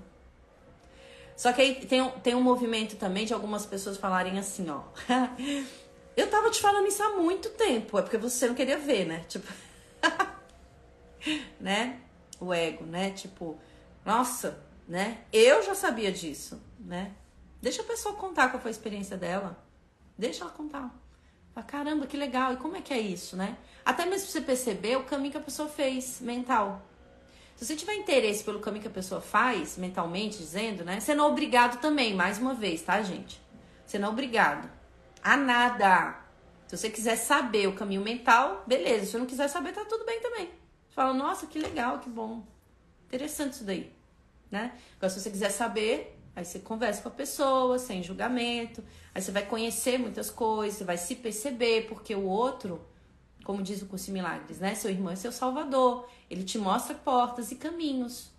Só que aí tem, tem um movimento também de algumas pessoas falarem assim, ó. <laughs> Eu tava te falando isso há muito tempo. É porque você não queria ver, né? Tipo. <laughs> né? o ego, né? Tipo, nossa, né? Eu já sabia disso, né? Deixa a pessoa contar qual foi a experiência dela. Deixa ela contar. Fala, caramba, que legal. E como é que é isso, né? Até mesmo você perceber o caminho que a pessoa fez mental. Se você tiver interesse pelo caminho que a pessoa faz, mentalmente dizendo, né? Você não é obrigado também, mais uma vez, tá, gente? Você não é obrigado a nada. Se você quiser saber o caminho mental, beleza. Se você não quiser saber, tá tudo bem também fala, nossa, que legal, que bom. Interessante isso daí, né? Agora, se você quiser saber, aí você conversa com a pessoa, sem julgamento, aí você vai conhecer muitas coisas, vai se perceber, porque o outro, como diz o curso Milagres, né? Seu irmão é seu salvador, ele te mostra portas e caminhos.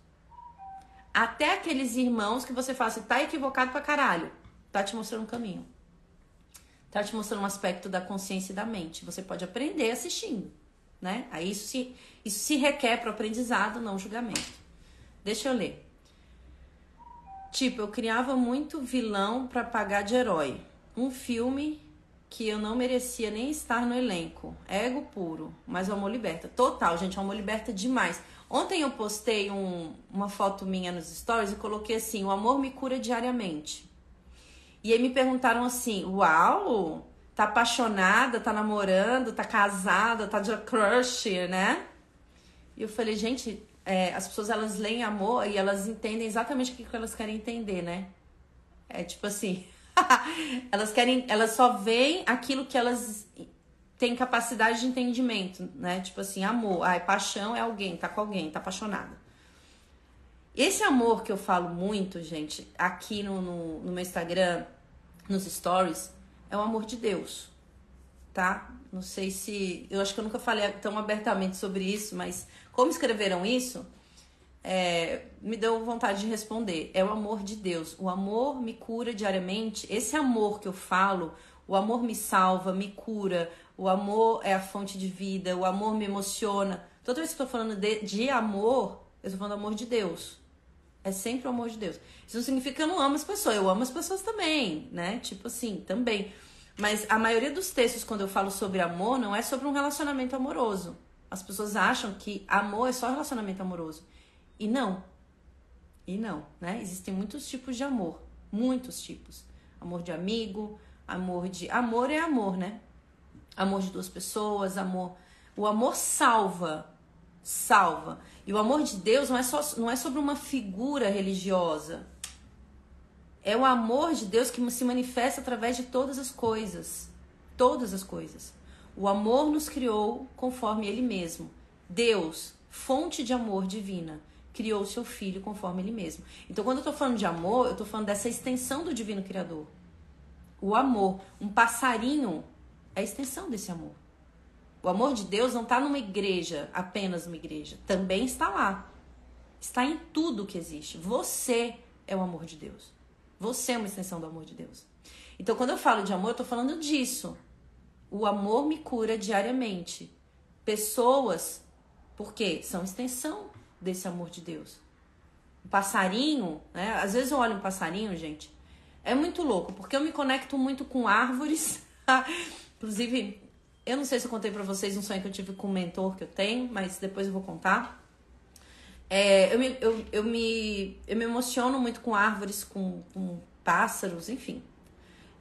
Até aqueles irmãos que você fala assim, tá equivocado pra caralho, tá te mostrando um caminho. Tá te mostrando um aspecto da consciência e da mente. Você pode aprender assistindo né? Aí isso se, isso se requer para o aprendizado, não julgamento. Deixa eu ler. Tipo, eu criava muito vilão para pagar de herói. Um filme que eu não merecia nem estar no elenco. Ego puro, mas o amor liberta. Total, gente, o amor liberta demais. Ontem eu postei um, uma foto minha nos stories e coloquei assim: o amor me cura diariamente. E aí me perguntaram assim: uau, tá apaixonada, tá namorando, tá casada, tá de crush, né? E eu falei, gente, é, as pessoas elas leem amor e elas entendem exatamente o que elas querem entender, né? É tipo assim, <laughs> elas querem, elas só veem aquilo que elas têm capacidade de entendimento, né? Tipo assim, amor, ai, paixão é alguém, tá com alguém, tá apaixonada. Esse amor que eu falo muito, gente, aqui no, no, no meu Instagram, nos stories, é o amor de Deus, tá? Não sei se. Eu acho que eu nunca falei tão abertamente sobre isso, mas como escreveram isso, é, me deu vontade de responder. É o amor de Deus. O amor me cura diariamente. Esse amor que eu falo, o amor me salva, me cura. O amor é a fonte de vida. O amor me emociona. Toda vez que eu tô falando de, de amor, eu tô falando do amor de Deus. É sempre o amor de Deus. Isso não significa que eu não amo as pessoas. Eu amo as pessoas também, né? Tipo assim, também. Mas a maioria dos textos, quando eu falo sobre amor, não é sobre um relacionamento amoroso. As pessoas acham que amor é só relacionamento amoroso. E não. E não, né? Existem muitos tipos de amor. Muitos tipos. Amor de amigo, amor de. Amor é amor, né? Amor de duas pessoas, amor. O amor salva. Salva. E o amor de Deus não é, só, não é sobre uma figura religiosa é o amor de Deus que se manifesta através de todas as coisas. Todas as coisas. O amor nos criou conforme Ele mesmo. Deus, fonte de amor divina, criou seu filho conforme Ele mesmo. Então, quando eu estou falando de amor, eu estou falando dessa extensão do Divino Criador. O amor. Um passarinho é a extensão desse amor. O amor de Deus não está numa igreja, apenas numa igreja. Também está lá. Está em tudo que existe. Você é o amor de Deus. Você é uma extensão do amor de Deus. Então, quando eu falo de amor, eu tô falando disso. O amor me cura diariamente. Pessoas, por quê? São extensão desse amor de Deus. O passarinho, né? Às vezes eu olho um passarinho, gente, é muito louco, porque eu me conecto muito com árvores. <laughs> Inclusive, eu não sei se eu contei para vocês um sonho que eu tive com um mentor que eu tenho, mas depois eu vou contar. É, eu, me, eu, eu, me, eu me emociono muito com árvores, com, com pássaros, enfim.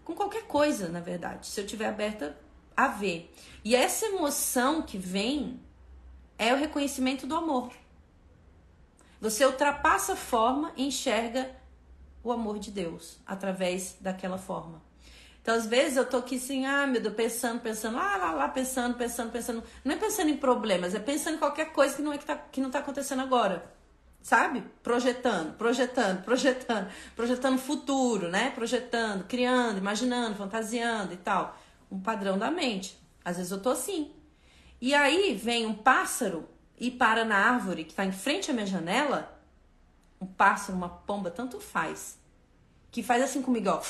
Com qualquer coisa, na verdade, se eu tiver aberta a ver. E essa emoção que vem é o reconhecimento do amor. Você ultrapassa a forma e enxerga o amor de Deus através daquela forma. Então, às vezes, eu tô aqui assim, ah, meu Deus, pensando, pensando, lá, lá, lá, pensando, pensando, pensando. Não é pensando em problemas, é pensando em qualquer coisa que não, é que, tá, que não tá acontecendo agora. Sabe? Projetando, projetando, projetando, projetando futuro, né? Projetando, criando, imaginando, fantasiando e tal. Um padrão da mente. Às vezes eu tô assim. E aí vem um pássaro e para na árvore que está em frente à minha janela. Um pássaro, uma pomba, tanto faz. Que faz assim comigo, ó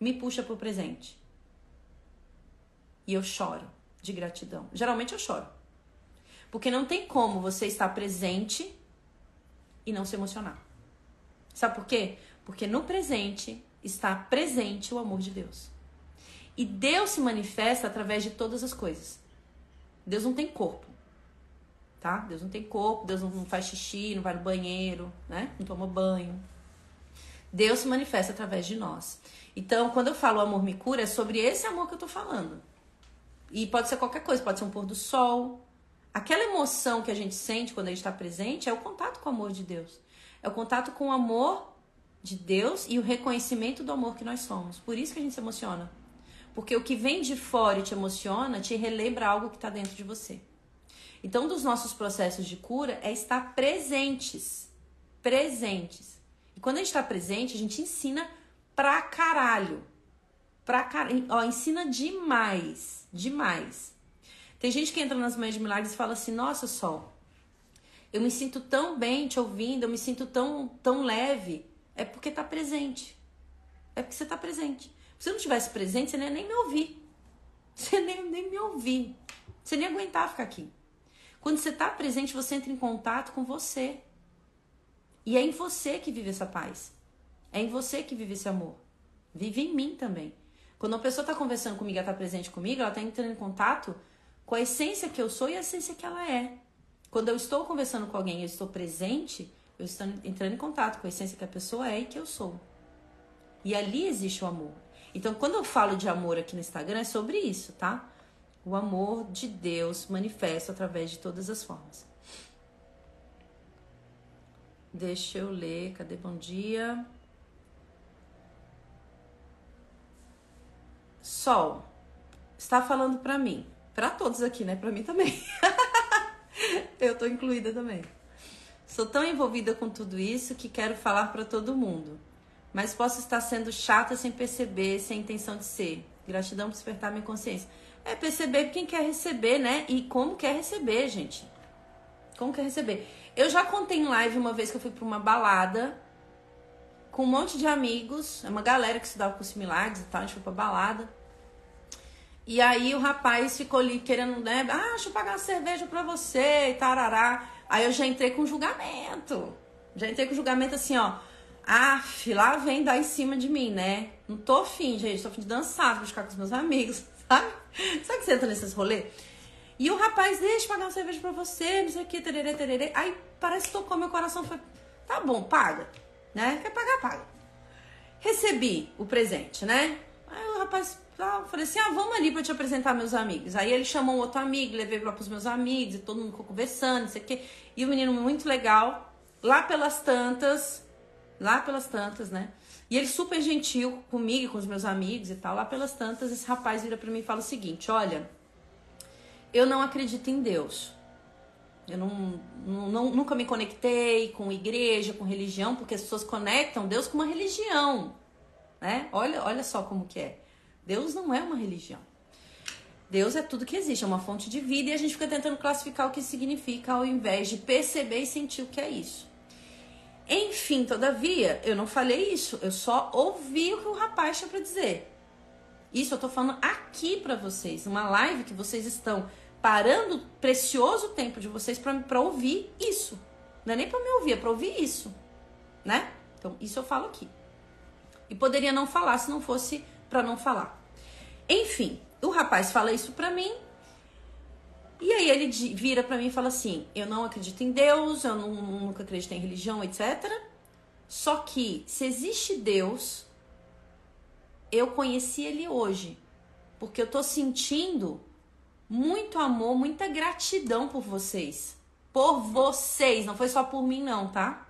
me puxa pro presente. E eu choro de gratidão. Geralmente eu choro. Porque não tem como você estar presente e não se emocionar. Sabe por quê? Porque no presente está presente o amor de Deus. E Deus se manifesta através de todas as coisas. Deus não tem corpo. Tá? Deus não tem corpo, Deus não faz xixi, não vai no banheiro, né? Não toma banho. Deus se manifesta através de nós. Então, quando eu falo amor me cura, é sobre esse amor que eu tô falando. E pode ser qualquer coisa, pode ser um pôr do sol. Aquela emoção que a gente sente quando a gente está presente é o contato com o amor de Deus. É o contato com o amor de Deus e o reconhecimento do amor que nós somos. Por isso que a gente se emociona. Porque o que vem de fora e te emociona te relembra algo que está dentro de você. Então, um dos nossos processos de cura é estar presentes. Presentes. E quando a gente está presente, a gente ensina pra caralho. Pra caralho. Ó, ensina demais. Demais. Tem gente que entra nas Mães de Milagres e fala assim: Nossa, Sol, eu me sinto tão bem te ouvindo, eu me sinto tão, tão leve. É porque tá presente. É porque você tá presente. Se você não tivesse presente, você nem, nem me ouvir. Você nem, nem me ouvir. Você nem aguentar ficar aqui. Quando você tá presente, você entra em contato com você. E é em você que vive essa paz. É em você que vive esse amor. Vive em mim também. Quando uma pessoa está conversando comigo, ela está presente comigo, ela está entrando em contato com a essência que eu sou e a essência que ela é. Quando eu estou conversando com alguém eu estou presente, eu estou entrando em contato com a essência que a pessoa é e que eu sou. E ali existe o amor. Então, quando eu falo de amor aqui no Instagram, é sobre isso, tá? O amor de Deus manifesto através de todas as formas. Deixa eu ler, cadê bom dia? Sol, está falando para mim, para todos aqui, né? Para mim também. <laughs> Eu tô incluída também. Sou tão envolvida com tudo isso que quero falar para todo mundo, mas posso estar sendo chata sem perceber, sem intenção de ser. Gratidão por despertar minha consciência. É perceber quem quer receber, né? E como quer receber, gente. Como quer receber. Eu já contei em live uma vez que eu fui para uma balada com um monte de amigos, é uma galera que estudava com similares e tal, a gente foi pra balada. E aí o rapaz ficou ali querendo, né? Ah, deixa eu pagar uma cerveja pra você e tarará. Aí eu já entrei com julgamento. Já entrei com julgamento assim, ó. Ah, lá vem dar em cima de mim, né? Não tô afim, gente. Tô afim de dançar, buscar com os meus amigos, <laughs> sabe? Sabe que você entra nesses rolês? E o rapaz, deixa eu pagar uma cerveja pra você, não sei o que, tererê, tererê. Aí parece que tocou meu coração. Foi, tá bom, paga. Né? Quer pagar, paga. Recebi o presente, né? Aí o rapaz, ah, falei assim, ah, vamos ali pra te apresentar meus amigos. Aí ele chamou um outro amigo, levei lá pros meus amigos, e todo mundo ficou conversando, não sei o que. E o menino muito legal, lá pelas tantas, lá pelas tantas, né? E ele super gentil comigo com os meus amigos e tal. Lá pelas tantas, esse rapaz vira para mim e fala o seguinte: Olha, eu não acredito em Deus. Eu não, não, nunca me conectei com igreja, com religião, porque as pessoas conectam Deus com uma religião, né? Olha, olha só como que é. Deus não é uma religião. Deus é tudo que existe, é uma fonte de vida e a gente fica tentando classificar o que significa ao invés de perceber e sentir o que é isso. Enfim, todavia, eu não falei isso, eu só ouvi o que o rapaz tinha para dizer. Isso eu tô falando aqui para vocês, uma live que vocês estão parando precioso tempo de vocês para ouvir isso. Não é nem para me ouvir, é para ouvir isso, né? Então, isso eu falo aqui. E poderia não falar se não fosse para não falar. Enfim, o rapaz fala isso para mim. E aí ele vira para mim e fala assim: "Eu não acredito em Deus, eu não, nunca acreditei em religião, etc. Só que se existe Deus, eu conheci ele hoje, porque eu tô sentindo muito amor, muita gratidão por vocês. Por vocês, não foi só por mim não, tá?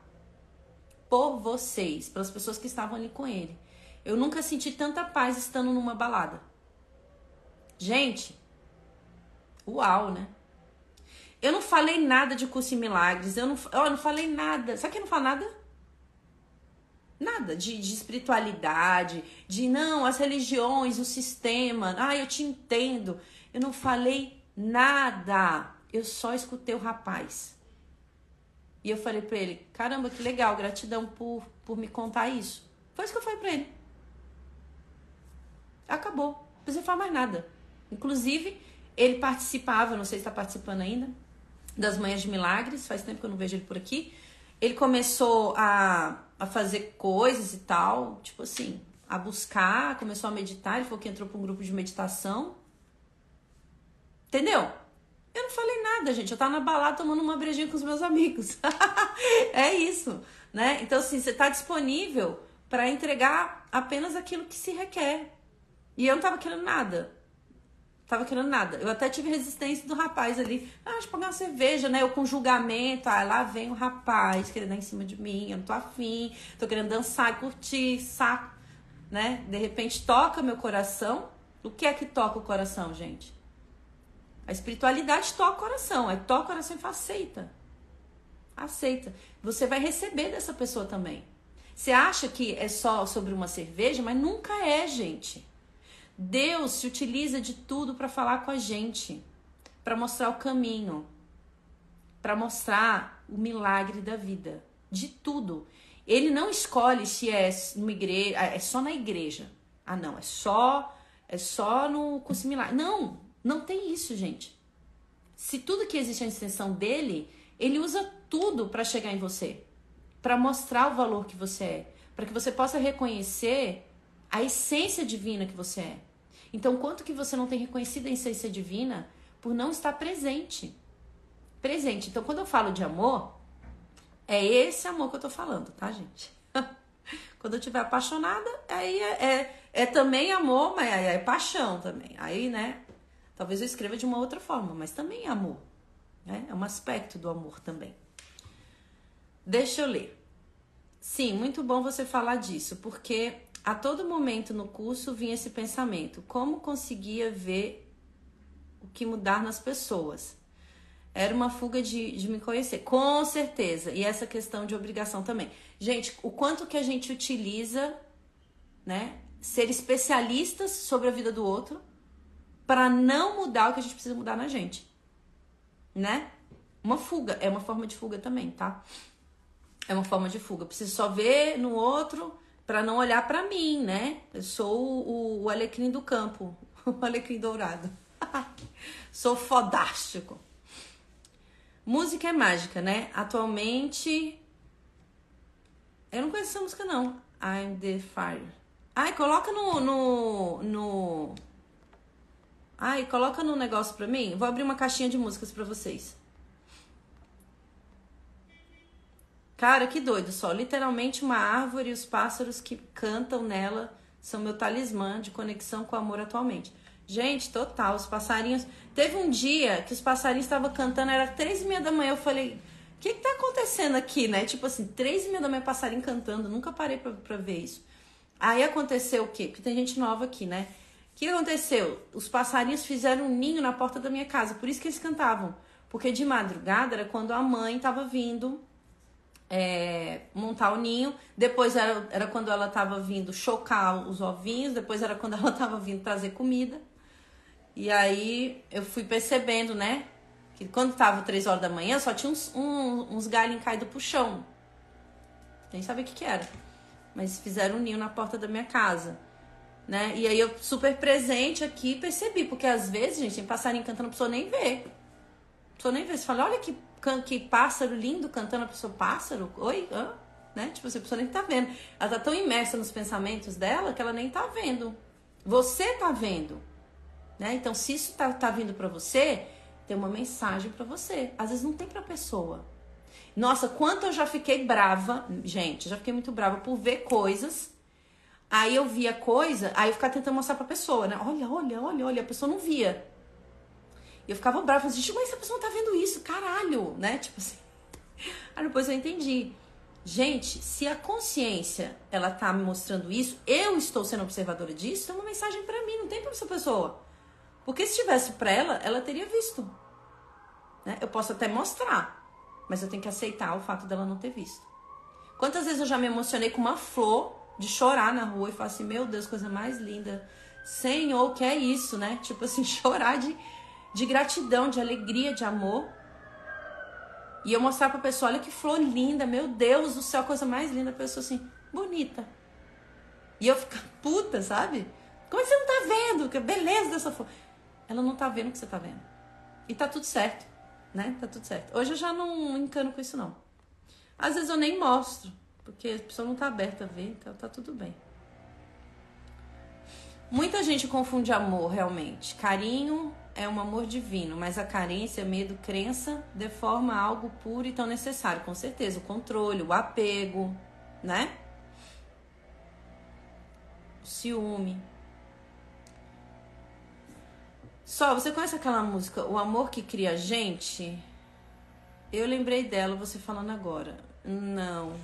Por vocês, pelas pessoas que estavam ali com ele. Eu nunca senti tanta paz estando numa balada. Gente, uau, né? Eu não falei nada de curso em milagres, eu não, eu não falei nada. Sabe quem não fala nada? Nada de, de, espiritualidade, de não, as religiões, o sistema, ah, eu te entendo. Eu não falei nada. Eu só escutei o rapaz. E eu falei para ele: caramba, que legal, gratidão por, por me contar isso. Foi isso que eu falei pra ele. Acabou. Não precisa falar mais nada. Inclusive, ele participava, não sei se está participando ainda, das Manhãs de Milagres. Faz tempo que eu não vejo ele por aqui. Ele começou a, a fazer coisas e tal, tipo assim, a buscar, começou a meditar. Ele falou que entrou para um grupo de meditação. Entendeu? Eu não falei nada, gente. Eu tava na balada tomando uma brejinha com os meus amigos. <laughs> é isso, né? Então, assim, você tá disponível para entregar apenas aquilo que se requer. E eu não tava querendo nada. Tava querendo nada. Eu até tive resistência do rapaz ali. Ah, deixa eu pagar uma cerveja, né? Eu com julgamento. Ah, lá vem o rapaz querendo dar em cima de mim. Eu não tô afim. Tô querendo dançar, curtir, saco. Né? De repente toca meu coração. O que é que toca o coração, gente? A espiritualidade toca o coração. Aí toca o coração e fala, aceita. Aceita. Você vai receber dessa pessoa também. Você acha que é só sobre uma cerveja, mas nunca é, gente. Deus se utiliza de tudo para falar com a gente, para mostrar o caminho, para mostrar o milagre da vida, de tudo. Ele não escolhe se é numa igreja, é só na igreja. Ah, não, é só é só no curso milagre. Não, não tem isso, gente. Se tudo que existe é a extensão dele, ele usa tudo para chegar em você, para mostrar o valor que você é, para que você possa reconhecer a essência divina que você é. Então, quanto que você não tem reconhecido a essência divina por não estar presente? Presente. Então, quando eu falo de amor, é esse amor que eu tô falando, tá, gente? <laughs> quando eu estiver apaixonada, aí é, é, é, também amor, mas é, é paixão também. Aí, né, Talvez eu escreva de uma outra forma, mas também é amor. Né? É um aspecto do amor também. Deixa eu ler. Sim, muito bom você falar disso, porque a todo momento no curso vinha esse pensamento: como conseguia ver o que mudar nas pessoas? Era uma fuga de, de me conhecer, com certeza. E essa questão de obrigação também. Gente, o quanto que a gente utiliza, né? Ser especialistas sobre a vida do outro para não mudar o que a gente precisa mudar na gente. Né? Uma fuga, é uma forma de fuga também, tá? É uma forma de fuga. Preciso só ver no outro para não olhar para mim, né? Eu sou o, o alecrim do campo, <laughs> o alecrim dourado. <laughs> sou fodástico. Música é mágica, né? Atualmente Eu não conheço essa música, não. I'm the fire. Ai, coloca no. no. no... Ai, coloca no negócio pra mim. Vou abrir uma caixinha de músicas pra vocês. Cara, que doido só. Literalmente uma árvore e os pássaros que cantam nela são meu talismã de conexão com o amor atualmente. Gente, total, os passarinhos. Teve um dia que os passarinhos estavam cantando, era três e meia da manhã. Eu falei, o que, que tá acontecendo aqui, né? Tipo assim, três e meia da manhã, passarinho cantando. Nunca parei pra, pra ver isso. Aí aconteceu o quê? Porque tem gente nova aqui, né? O que aconteceu? Os passarinhos fizeram um ninho na porta da minha casa, por isso que eles cantavam. Porque de madrugada era quando a mãe tava vindo é, montar o ninho. Depois era, era quando ela estava vindo chocar os ovinhos. Depois era quando <laughs> ela estava vindo trazer comida. E aí eu fui percebendo, né? Que quando tava três horas da manhã só tinha uns, um, uns galhos caídos pro chão. Nem sabia o que, que era. Mas fizeram um ninho na porta da minha casa. Né? E aí eu super presente aqui percebi, porque às vezes, gente, tem passarinho cantando, a pessoa nem vê. A pessoa nem vê. Você fala, olha que que pássaro lindo cantando a pessoa pássaro. Oi? Hã? Né? Tipo assim, a pessoa nem tá vendo. Ela tá tão imersa nos pensamentos dela que ela nem tá vendo. Você tá vendo. Né? Então, se isso tá, tá vindo para você, tem uma mensagem para você. Às vezes não tem pra pessoa. Nossa, quanto eu já fiquei brava, gente, já fiquei muito brava por ver coisas. Aí eu via coisa, aí eu ficava tentando mostrar pra pessoa, né? Olha, olha, olha, olha, a pessoa não via. E eu ficava brava, assim, mas essa pessoa não tá vendo isso, caralho, né? Tipo assim. <laughs> Aí depois eu entendi. Gente, se a consciência ela tá me mostrando isso, eu estou sendo observadora disso, é uma mensagem para mim, não tem para essa pessoa. Porque se tivesse para ela, ela teria visto. Né? Eu posso até mostrar, mas eu tenho que aceitar o fato dela não ter visto. Quantas vezes eu já me emocionei com uma flor de chorar na rua e falar assim, meu Deus, coisa mais linda. Senhor, o que é isso, né? Tipo assim, <laughs> chorar de de gratidão, de alegria, de amor. E eu mostrar pra pessoa, olha que flor linda, meu Deus do céu, coisa mais linda. A pessoa assim, bonita. E eu ficar puta, sabe? Como é que você não tá vendo? Que beleza dessa flor. Ela não tá vendo o que você tá vendo. E tá tudo certo, né? Tá tudo certo. Hoje eu já não encano com isso, não. Às vezes eu nem mostro, porque a pessoa não tá aberta a ver, então tá tudo bem. Muita gente confunde amor realmente. Carinho é um amor divino, mas a carência, medo, crença deforma algo puro e tão necessário, com certeza. O controle, o apego, né? O ciúme. Só, você conhece aquela música O Amor que Cria a Gente? Eu lembrei dela, você falando agora. Não.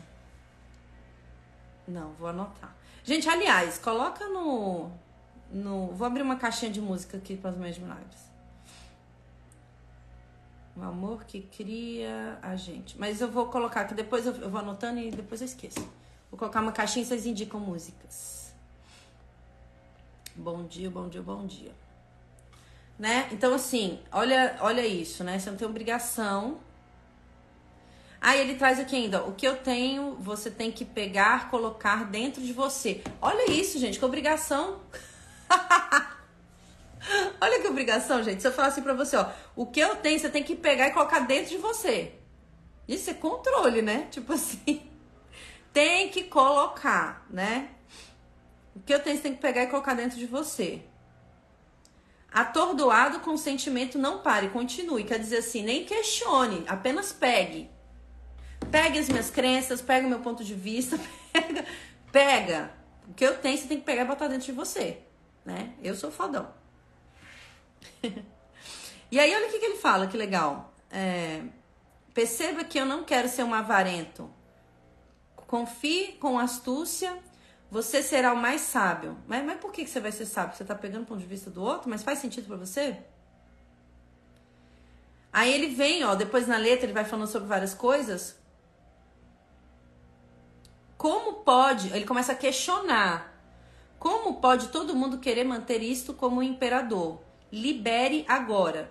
Não, vou anotar. Gente, aliás, coloca no no. Vou abrir uma caixinha de música aqui para os meus milagres. O amor que cria a gente. Mas eu vou colocar que depois eu, vou anotando e depois eu esqueço. Vou colocar uma caixinha e vocês indicam músicas. Bom dia, bom dia, bom dia. Né? Então, assim, olha, olha isso, né? Você não tem obrigação. Aí ele traz aqui ainda, o que eu tenho, você tem que pegar, colocar dentro de você. Olha isso, gente, que obrigação. <laughs> Olha que obrigação, gente. Se eu falar assim pra você, ó, o que eu tenho, você tem que pegar e colocar dentro de você. Isso é controle, né? <laughs> Tipo assim. Tem que colocar, né? O que eu tenho, você tem que pegar e colocar dentro de você. Atordoado com o sentimento, não pare, continue. Quer dizer assim, nem questione, apenas pegue. Pegue as minhas crenças, pegue o meu ponto de vista, <laughs> pega, pega. O que eu tenho, você tem que pegar e botar dentro de você né? Eu sou fodão. e aí, olha o que, que ele fala, que legal. É, perceba que eu não quero ser um avarento. Confie com astúcia, você será o mais sábio. Mas, mas por que, que você vai ser sábio? Você tá pegando o ponto de vista do outro? Mas faz sentido para você? Aí ele vem, ó, depois na letra ele vai falando sobre várias coisas. Como pode? Ele começa a questionar como pode todo mundo querer manter isto como imperador? Libere agora.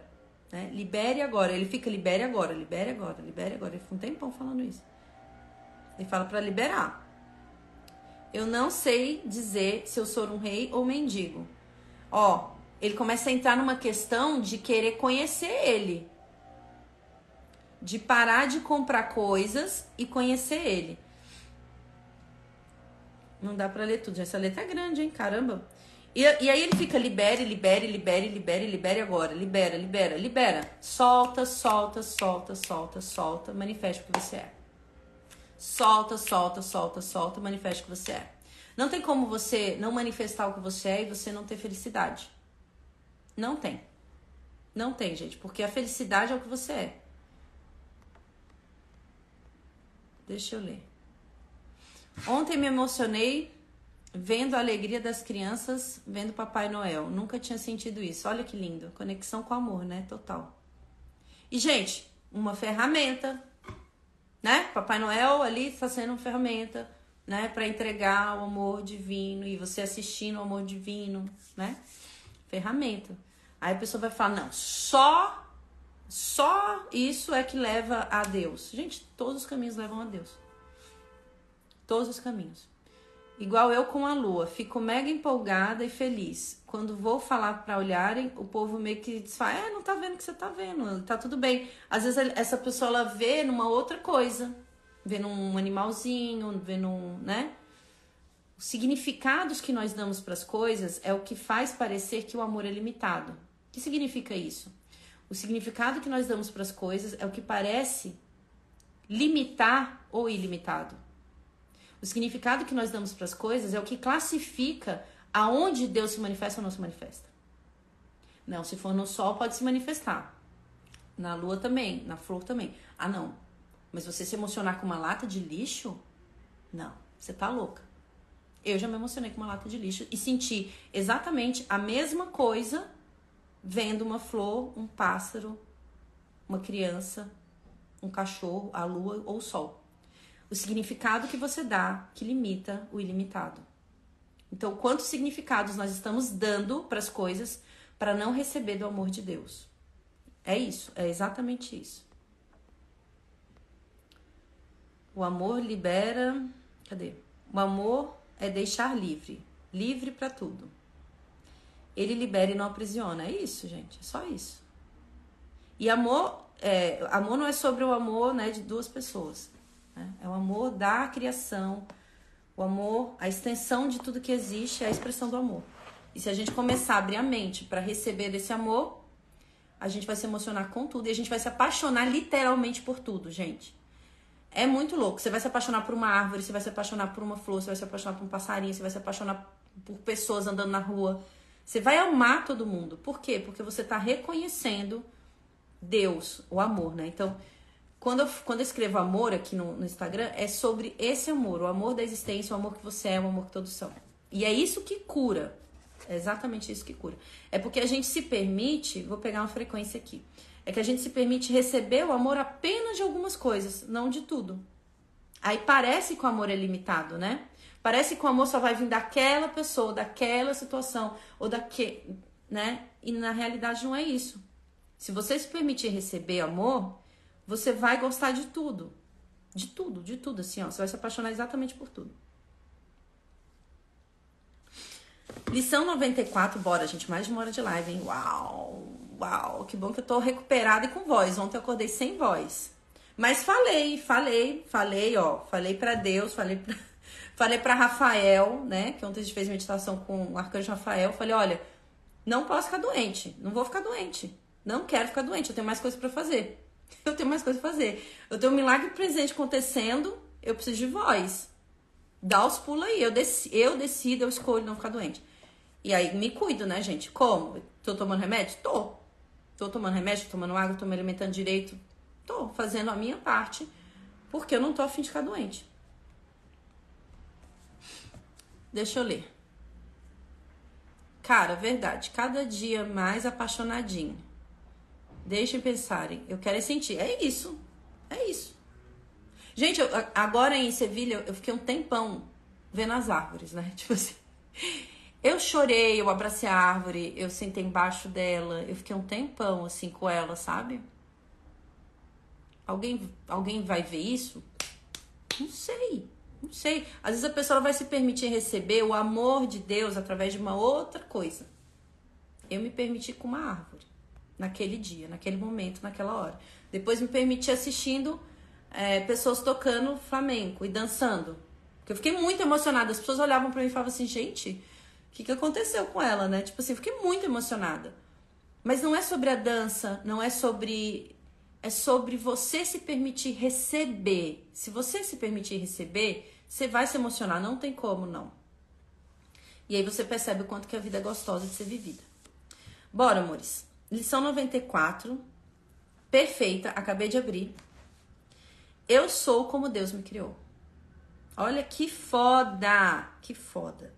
Né? Libere agora. Ele fica libere agora, libere agora, libere agora. Ele fica um tempão falando isso. Ele fala para liberar. Eu não sei dizer se eu sou um rei ou mendigo. Ó, ele começa a entrar numa questão de querer conhecer ele. De parar de comprar coisas e conhecer ele. Não dá pra ler tudo. Essa letra é grande, hein? Caramba. E, e aí ele fica libere, libere, libere, libere, libere agora. Libera, libera, libera. Solta, solta, solta, solta, solta. Manifeste o que você é. Solta, solta, solta, solta. Manifeste o que você é. Não tem como você não manifestar o que você é e você não ter felicidade. Não tem. Não tem, gente, porque a felicidade é o que você é. Deixa eu ler. Ontem me emocionei vendo a alegria das crianças, vendo Papai Noel. Nunca tinha sentido isso. Olha que lindo. Conexão com o amor, né? Total. E, gente, uma ferramenta, né? Papai Noel ali está sendo uma ferramenta, né? Para entregar o amor divino e você assistindo o amor divino, né? Ferramenta. Aí a pessoa vai falar, não, só só isso é que leva a Deus. Gente, todos os caminhos levam a Deus. Todos os caminhos. Igual eu com a lua, fico mega empolgada e feliz. Quando vou falar para olharem, o povo meio que diz, é, não tá vendo o que você tá vendo, tá tudo bem. Às vezes essa pessoa ela vê numa outra coisa, vê num animalzinho, vê num, né? Os significados que nós damos para as coisas é o que faz parecer que o amor é limitado. O que significa isso? O significado que nós damos para as coisas é o que parece limitar ou ilimitado. O significado que nós damos para as coisas é o que classifica aonde Deus se manifesta ou não se manifesta. Não, se for no sol, pode se manifestar. Na lua também, na flor também. Ah, não. Mas você se emocionar com uma lata de lixo? Não, você tá louca. Eu já me emocionei com uma lata de lixo e senti exatamente a mesma coisa vendo uma flor, um pássaro, uma criança, um cachorro, a lua ou o sol. O significado que você dá que limita o ilimitado. Então, quantos significados nós estamos dando para as coisas para não receber do amor de Deus? É isso, é exatamente isso. O amor libera. Cadê? O amor é deixar livre, livre para tudo ele libera e não aprisiona. É isso, gente. É só isso. E amor, é, amor não é sobre o amor né, de duas pessoas. Né? É o amor da criação. O amor, a extensão de tudo que existe é a expressão do amor. E se a gente começar a abrir a mente para receber desse amor, a gente vai se emocionar com tudo e a gente vai se apaixonar literalmente por tudo, gente. É muito louco. Você vai se apaixonar por uma árvore, você vai se apaixonar por uma flor, você vai se apaixonar por um passarinho, você vai se apaixonar por pessoas andando na rua. Você vai amar todo mundo. Por quê? Porque você está reconhecendo Deus, o amor, né? Então, quando eu, quando eu escrevo amor aqui no, no Instagram, é sobre esse amor, o amor da existência, o amor que você é, o amor que todos são. E é isso que cura. É exatamente isso que cura. É porque a gente se permite, vou pegar uma frequência aqui. É que a gente se permite receber o amor apenas de algumas coisas, não de tudo. Aí parece que o amor é limitado, né? Parece que o amor só vai vir daquela pessoa, daquela situação, ou daquele, né? E na realidade não é isso. Se você se permitir receber amor, você vai gostar de tudo. De tudo, de tudo, assim, ó. Você vai se apaixonar exatamente por tudo. Lição 94, bora, gente. Mais de uma hora de live, hein? Uau! Uau! Que bom que eu tô recuperada e com voz. Ontem eu acordei sem voz. Mas falei, falei, falei, ó. Falei para Deus, falei pra <laughs> Falei para Rafael, né, que ontem a gente fez meditação com o arcanjo Rafael, falei, olha, não posso ficar doente, não vou ficar doente. Não quero ficar doente, eu tenho mais coisas para fazer. <laughs> Eu tenho mais coisas pra fazer. Eu tenho um milagre presente acontecendo, eu preciso de voz. Dá os pulos aí, eu, decido, eu decido, eu escolho não ficar doente. E aí me cuido, né, gente? Como? Tô tomando remédio? Tô. Tô tomando remédio, tô tomando água, tô me alimentando direito. Tô fazendo a minha parte, porque eu não tô afim de ficar doente. Deixa eu ler. Cara, verdade. Cada dia mais apaixonadinho. Deixem pensarem. Eu quero sentir. É isso. É isso. Gente, eu, agora em Sevilha, eu fiquei um tempão vendo as árvores, né? <laughs> Tipo assim. Eu chorei, eu abracei a árvore, eu sentei embaixo dela, eu fiquei um tempão assim com ela, sabe? Alguém, alguém vai ver isso? Não sei. Não sei. Às vezes a pessoa vai se permitir receber o amor de Deus através de uma outra coisa. Eu me permiti com uma árvore. Naquele dia, naquele momento, naquela hora. Depois me permiti assistindo é, pessoas tocando flamenco e dançando. Porque eu fiquei muito emocionada. As pessoas olhavam para mim e falavam assim, gente, o que, que aconteceu com ela, né? Tipo assim, eu fiquei muito emocionada. Mas não é sobre a dança, não é sobre. É sobre você se permitir receber. Se você se permitir receber, você vai se emocionar, não tem como não. E aí você percebe o quanto que a vida é gostosa de ser vivida. Bora, amores. Lição 94. Perfeita, acabei de abrir. Eu sou como Deus me criou. Olha que foda, que foda.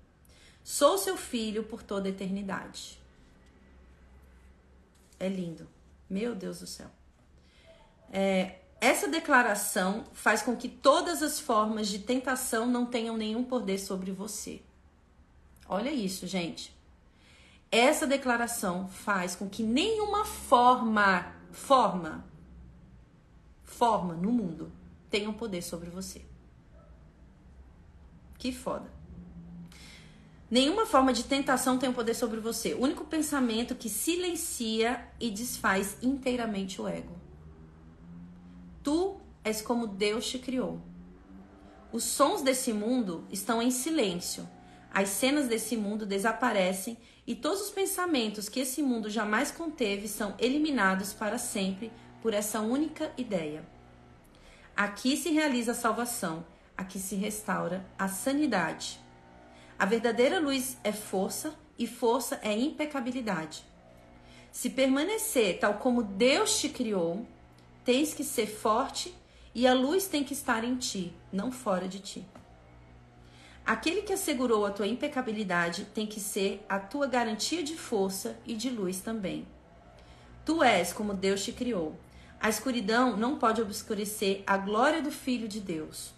Sou seu filho por toda a eternidade. É lindo. Meu Deus do céu. É, essa declaração faz com que todas as formas de tentação não tenham nenhum poder sobre você. Olha isso, gente. Essa declaração faz com que nenhuma forma, forma, forma no mundo tenha um poder sobre você. Que foda. Nenhuma forma de tentação tem um poder sobre você. O único pensamento que silencia e desfaz inteiramente o ego. Tu és como Deus te criou. Os sons desse mundo estão em silêncio. As cenas desse mundo desaparecem e todos os pensamentos que esse mundo jamais conteve são eliminados para sempre por essa única ideia. Aqui se realiza a salvação, aqui se restaura a sanidade. A verdadeira luz é força e força é impecabilidade. Se permanecer tal como Deus te criou, tens que ser forte e a luz tem que estar em ti, não fora de ti. Aquele que assegurou a tua impecabilidade tem que ser a tua garantia de força e de luz também. Tu és como Deus te criou. A escuridão não pode obscurecer a glória do Filho de Deus.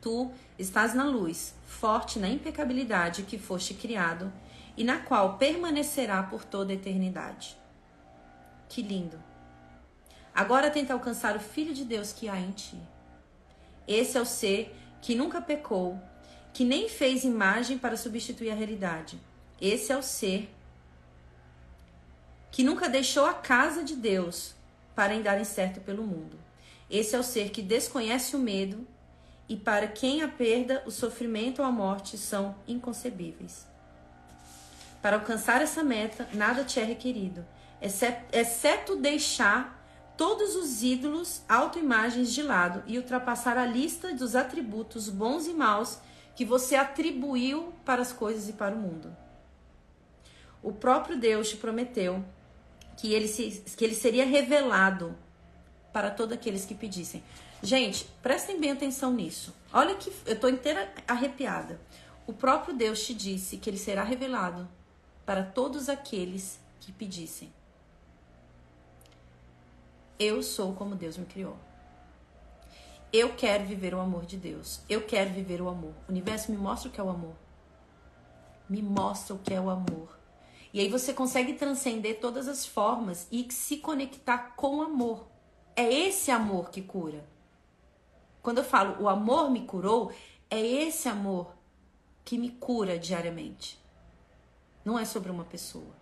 Tu estás na luz, forte na impecabilidade que foste criado e na qual permanecerá por toda a eternidade. Que lindo! Agora tenta alcançar o Filho de Deus que há em ti. Esse é o ser que nunca pecou, que nem fez imagem para substituir a realidade. Esse é o ser que nunca deixou a casa de Deus para andar incerto pelo mundo. Esse é o ser que desconhece o medo e para quem a perda, o sofrimento ou a morte são inconcebíveis. Para alcançar essa meta, nada te é requerido, exceto, exceto deixar todos os ídolos, autoimagens de lado e ultrapassar a lista dos atributos bons e maus que você atribuiu para as coisas e para o mundo. O próprio Deus te prometeu que ele, se, que ele seria revelado para todos aqueles que pedissem. Gente, prestem bem atenção nisso. Olha que eu estou inteira arrepiada. O próprio Deus te disse que ele será revelado para todos aqueles que pedissem. Eu sou como Deus me criou. Eu quero viver o amor de Deus. Eu quero viver o amor. O universo me mostra o que é o amor. Me mostra o que é o amor. E aí você consegue transcender todas as formas e se conectar com o amor. É esse amor que cura. Quando eu falo o amor me curou, é esse amor que me cura diariamente. Não é sobre uma pessoa.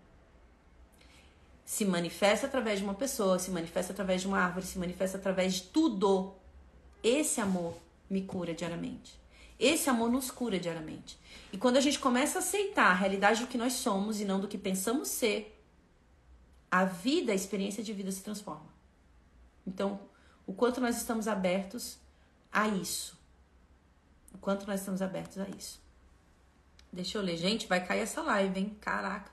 Se manifesta através de uma pessoa, se manifesta através de uma árvore, se manifesta através de tudo. Esse amor me cura diariamente. Esse amor nos cura diariamente. E quando a gente começa a aceitar a realidade do que nós somos e não do que pensamos ser, a vida, a experiência de vida se transforma. Então, o quanto nós estamos abertos a isso. O quanto nós estamos abertos a isso. Deixa eu ler. Gente, vai cair essa live, hein? Caraca.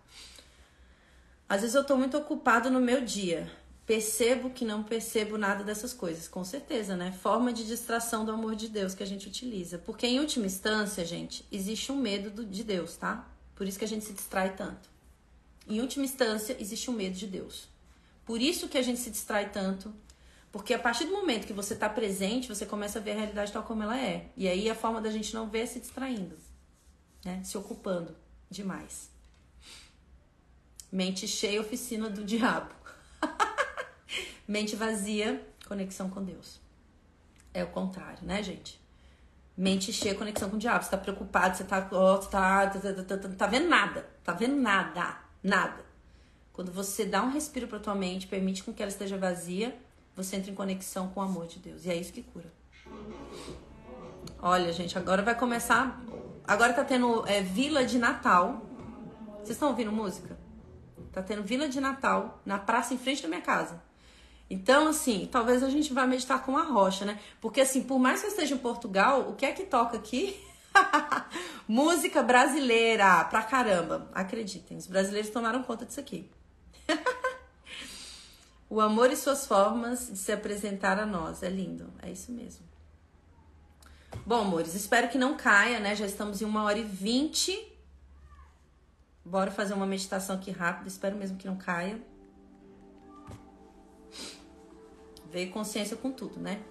Às vezes eu tô muito ocupado no meu dia. Percebo que não percebo nada dessas coisas, com certeza, né? Forma de distração do amor de Deus que a gente utiliza. Porque, em última instância, gente, existe um medo do, de Deus, tá? Por isso que a gente se distrai tanto. Em última instância, existe um medo de Deus. Por isso que a gente se distrai tanto porque a partir do momento que você está presente, você começa a ver a realidade tal como ela é. E aí a forma da gente não ver é se distraindo, né? Se ocupando demais. Mente cheia, oficina do diabo. <laughs> Mente vazia, conexão com Deus. É o contrário, né, gente? Mente cheia, conexão com o diabo. Você tá preocupado, você tá, oh, tá, tá, tá, tá, tá vendo nada. Tá vendo nada. Nada. Quando você dá um respiro para tua mente, permite com que ela esteja vazia, você entra em conexão com o amor de Deus. E é isso que cura. Olha, gente, agora vai começar. Agora tá tendo é, Vila de Natal. Vocês estão ouvindo música? Tá tendo Vila de Natal na praça em frente da minha casa. Então, assim, talvez a gente vá meditar com a rocha, né? Porque, assim, por mais que eu esteja em Portugal, o que é que toca aqui? <laughs> Música brasileira pra caramba. Acreditem, os brasileiros tomaram conta disso aqui. <laughs> o amor e suas formas de se apresentar a nós. É lindo, é isso mesmo. Bom, amores, espero que não caia, né? Já estamos em uma hora e vinte. Bora fazer uma meditação aqui rápida. Espero mesmo que não caia. Veio consciência com tudo, né?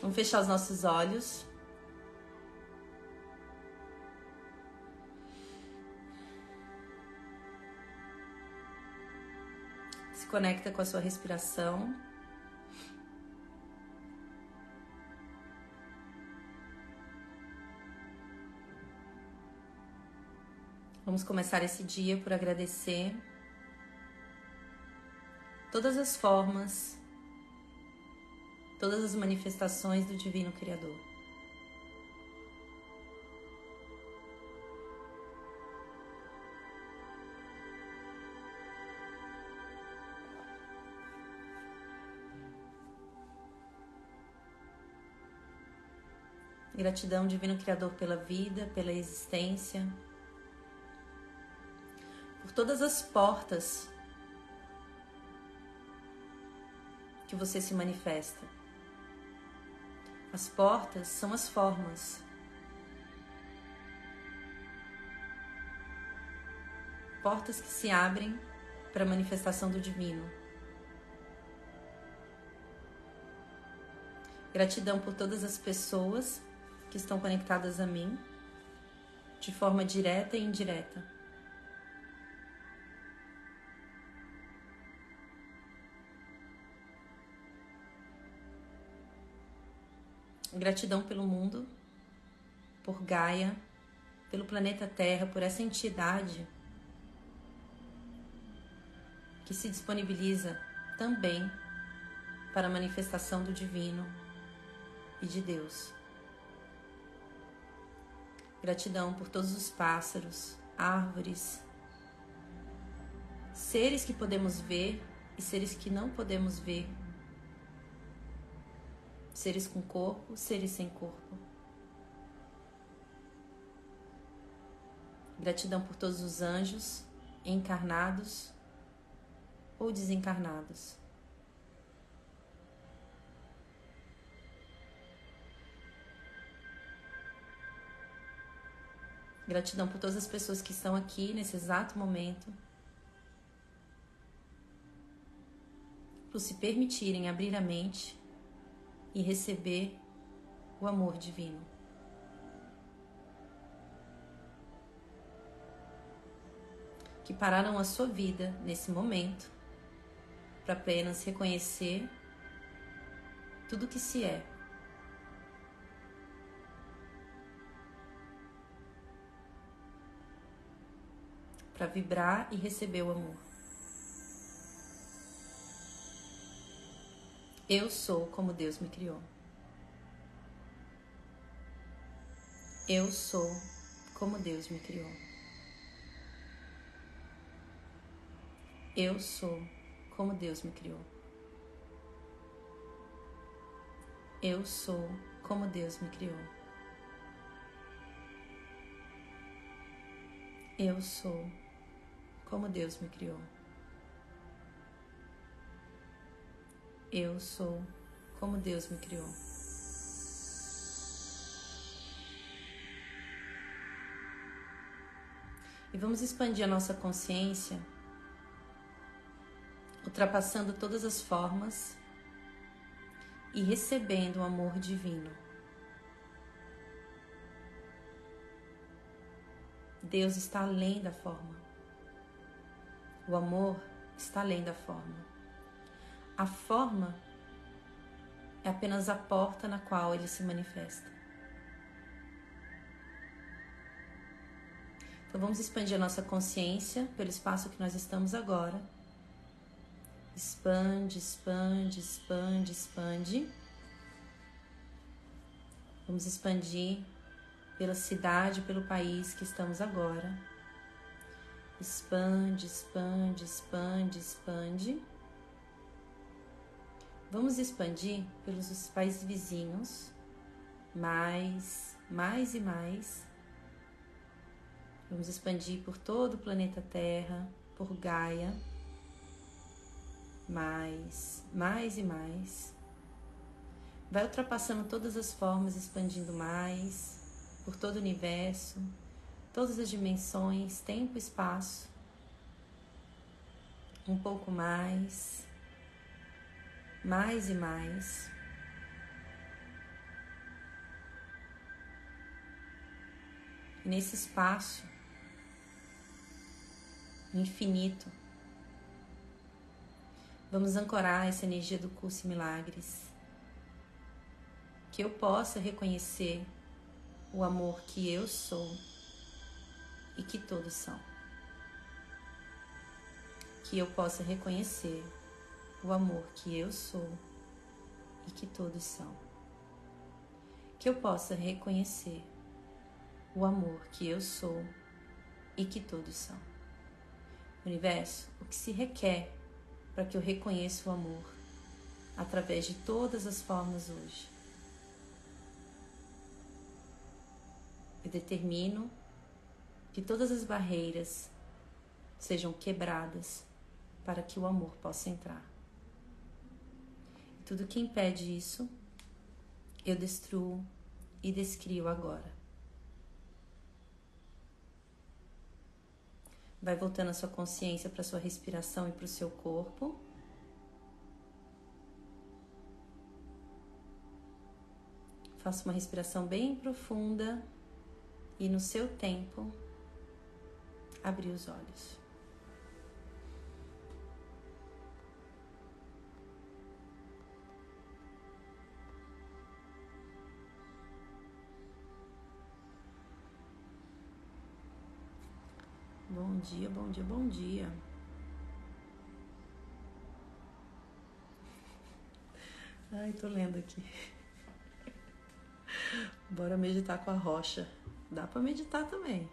Vamos fechar os nossos olhos. Se conecta com a sua respiração. Vamos começar esse dia por agradecer todas as formas, todas as manifestações do Divino Criador. Gratidão, Divino Criador, pela vida, pela existência, por todas as portas que você se manifesta. As portas são as formas. Portas que se abrem para a manifestação do divino. Gratidão por todas as pessoas que estão conectadas a mim, de forma direta e indireta. Gratidão pelo mundo, por Gaia, pelo planeta Terra, por essa entidade que se disponibiliza também para a manifestação do divino e de Deus. Gratidão por todos os pássaros, árvores, seres que podemos ver e seres que não podemos ver seres com corpo, seres sem corpo. Gratidão por todos os anjos, encarnados ou desencarnados. Gratidão por todas as pessoas que estão aqui nesse exato momento. Por se permitirem abrir a mente e receber o amor divino. Que pararam a sua vida nesse momento para apenas reconhecer tudo que se é. Para vibrar e receber o amor. Eu sou como Deus me criou. Eu sou como Deus me criou. Eu sou como Deus me criou. Eu sou como Deus me criou. Eu sou como Deus me criou. Eu sou como Deus me criou. E vamos expandir a nossa consciência, ultrapassando todas as formas e recebendo o amor divino. Deus está além da forma. O amor está além da forma. A forma é apenas a porta na qual ele se manifesta. Então vamos expandir a nossa consciência pelo espaço que nós estamos agora. Expande, expande, expande, expande. Vamos expandir pela cidade, pelo país que estamos agora. Expande, expande, expande, expande. Vamos expandir pelos países vizinhos, mais, mais e mais. Vamos expandir por todo o planeta Terra, por Gaia, mais, mais e mais. Vai ultrapassando todas as formas, expandindo mais por todo o universo, todas as dimensões, tempo e espaço. Um pouco mais, mais e mais. E nesse espaço infinito, vamos ancorar essa energia do curso Milagres que eu possa reconhecer o amor que eu sou e que todos são. Que eu possa reconhecer o amor que eu sou e que todos são. Que eu possa reconhecer o amor que eu sou e que todos são. Universo, o que se requer para que eu reconheça o amor através de todas as formas hoje e determino que todas as barreiras sejam quebradas para que o amor possa entrar. Tudo que impede isso, eu destruo e descrio agora. Vai voltando a sua consciência para sua respiração e para o seu corpo. Faça uma respiração bem profunda e no seu tempo abrir os olhos. Bom dia, bom dia, bom dia. Ai, tô lendo aqui. Bora meditar com a rocha. Dá para meditar também.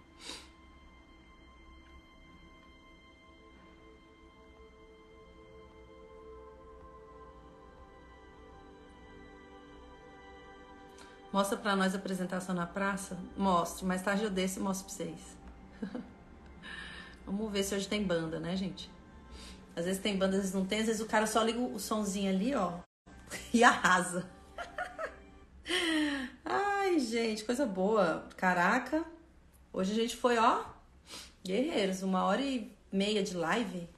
Mostra para nós a apresentação na praça? Mostro. Mais tarde eu desço e mostro para vocês. <laughs> Vamos ver se hoje tem banda, né, gente? Às vezes tem banda, às vezes não tem. Às vezes o cara só liga o sonzinho ali, ó. <laughs> E arrasa. <laughs> Ai, gente, coisa boa. Caraca. Hoje a gente foi, ó, guerreiros, uma hora e meia de live.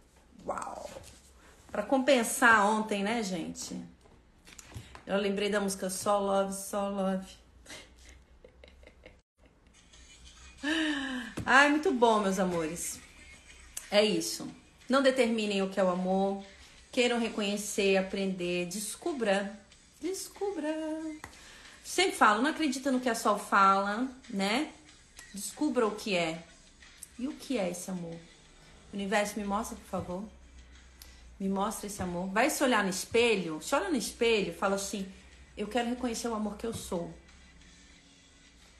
Uau! Para compensar ontem, né, gente? Eu lembrei da música Só Love, Só Love. <laughs> Ai, muito bom, meus amores. É isso. Não determinem o que é o amor. Queiram reconhecer, aprender, descubra. Descubra. Sempre falo, não acredita no que a Sol fala, né? Descubra o que é. E o que é esse amor? Universo, me mostra, por favor. Me mostra esse amor. Vai se olhar no espelho, se olha no espelho fala assim: Eu quero reconhecer o amor que eu sou.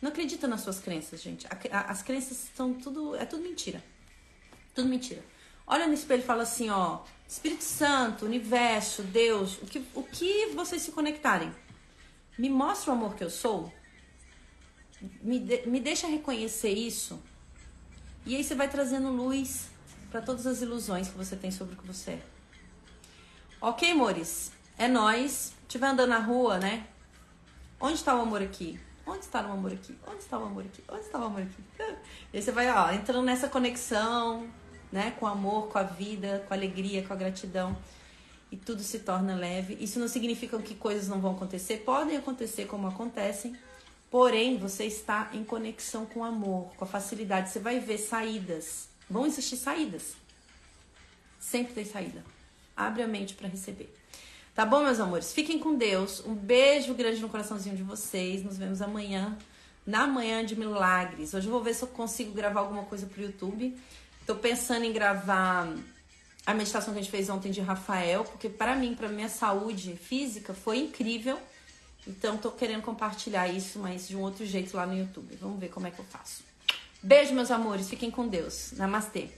Não acredita nas suas crenças, gente. As crenças são tudo. É tudo mentira. Tudo mentira. Olha no espelho e fala assim: Ó, Espírito Santo, Universo, Deus, o que, o que vocês se conectarem me mostra o amor que eu sou, me, de, me deixa reconhecer isso, e aí você vai trazendo luz para todas as ilusões que você tem sobre o que você é. Ok, amores? É nós. Estiver andando na rua, né? Onde está o amor aqui? Onde está o amor aqui? Onde está o amor aqui? Onde está o amor aqui? <laughs> E aí você vai, ó, entrando nessa conexão, né? Com amor, com a vida, com a alegria, com a gratidão e tudo se torna leve. Isso não significa que coisas não vão acontecer, podem acontecer como acontecem, porém você está em conexão com o amor, com a facilidade. Você vai ver saídas, vão existir saídas. Sempre tem saída. Abre a mente para receber. Tá bom, meus amores? Fiquem com Deus. Um beijo grande no coraçãozinho de vocês. Nos vemos amanhã, na manhã de milagres. Hoje eu vou ver se eu consigo gravar alguma coisa pro YouTube. Tô pensando em gravar a meditação que a gente fez ontem de Rafael, porque para mim, para minha saúde física, foi incrível. Então tô querendo compartilhar isso, mas de um outro jeito lá no YouTube. Vamos ver como é que eu faço. Beijo, meus amores. Fiquem com Deus. Namastê.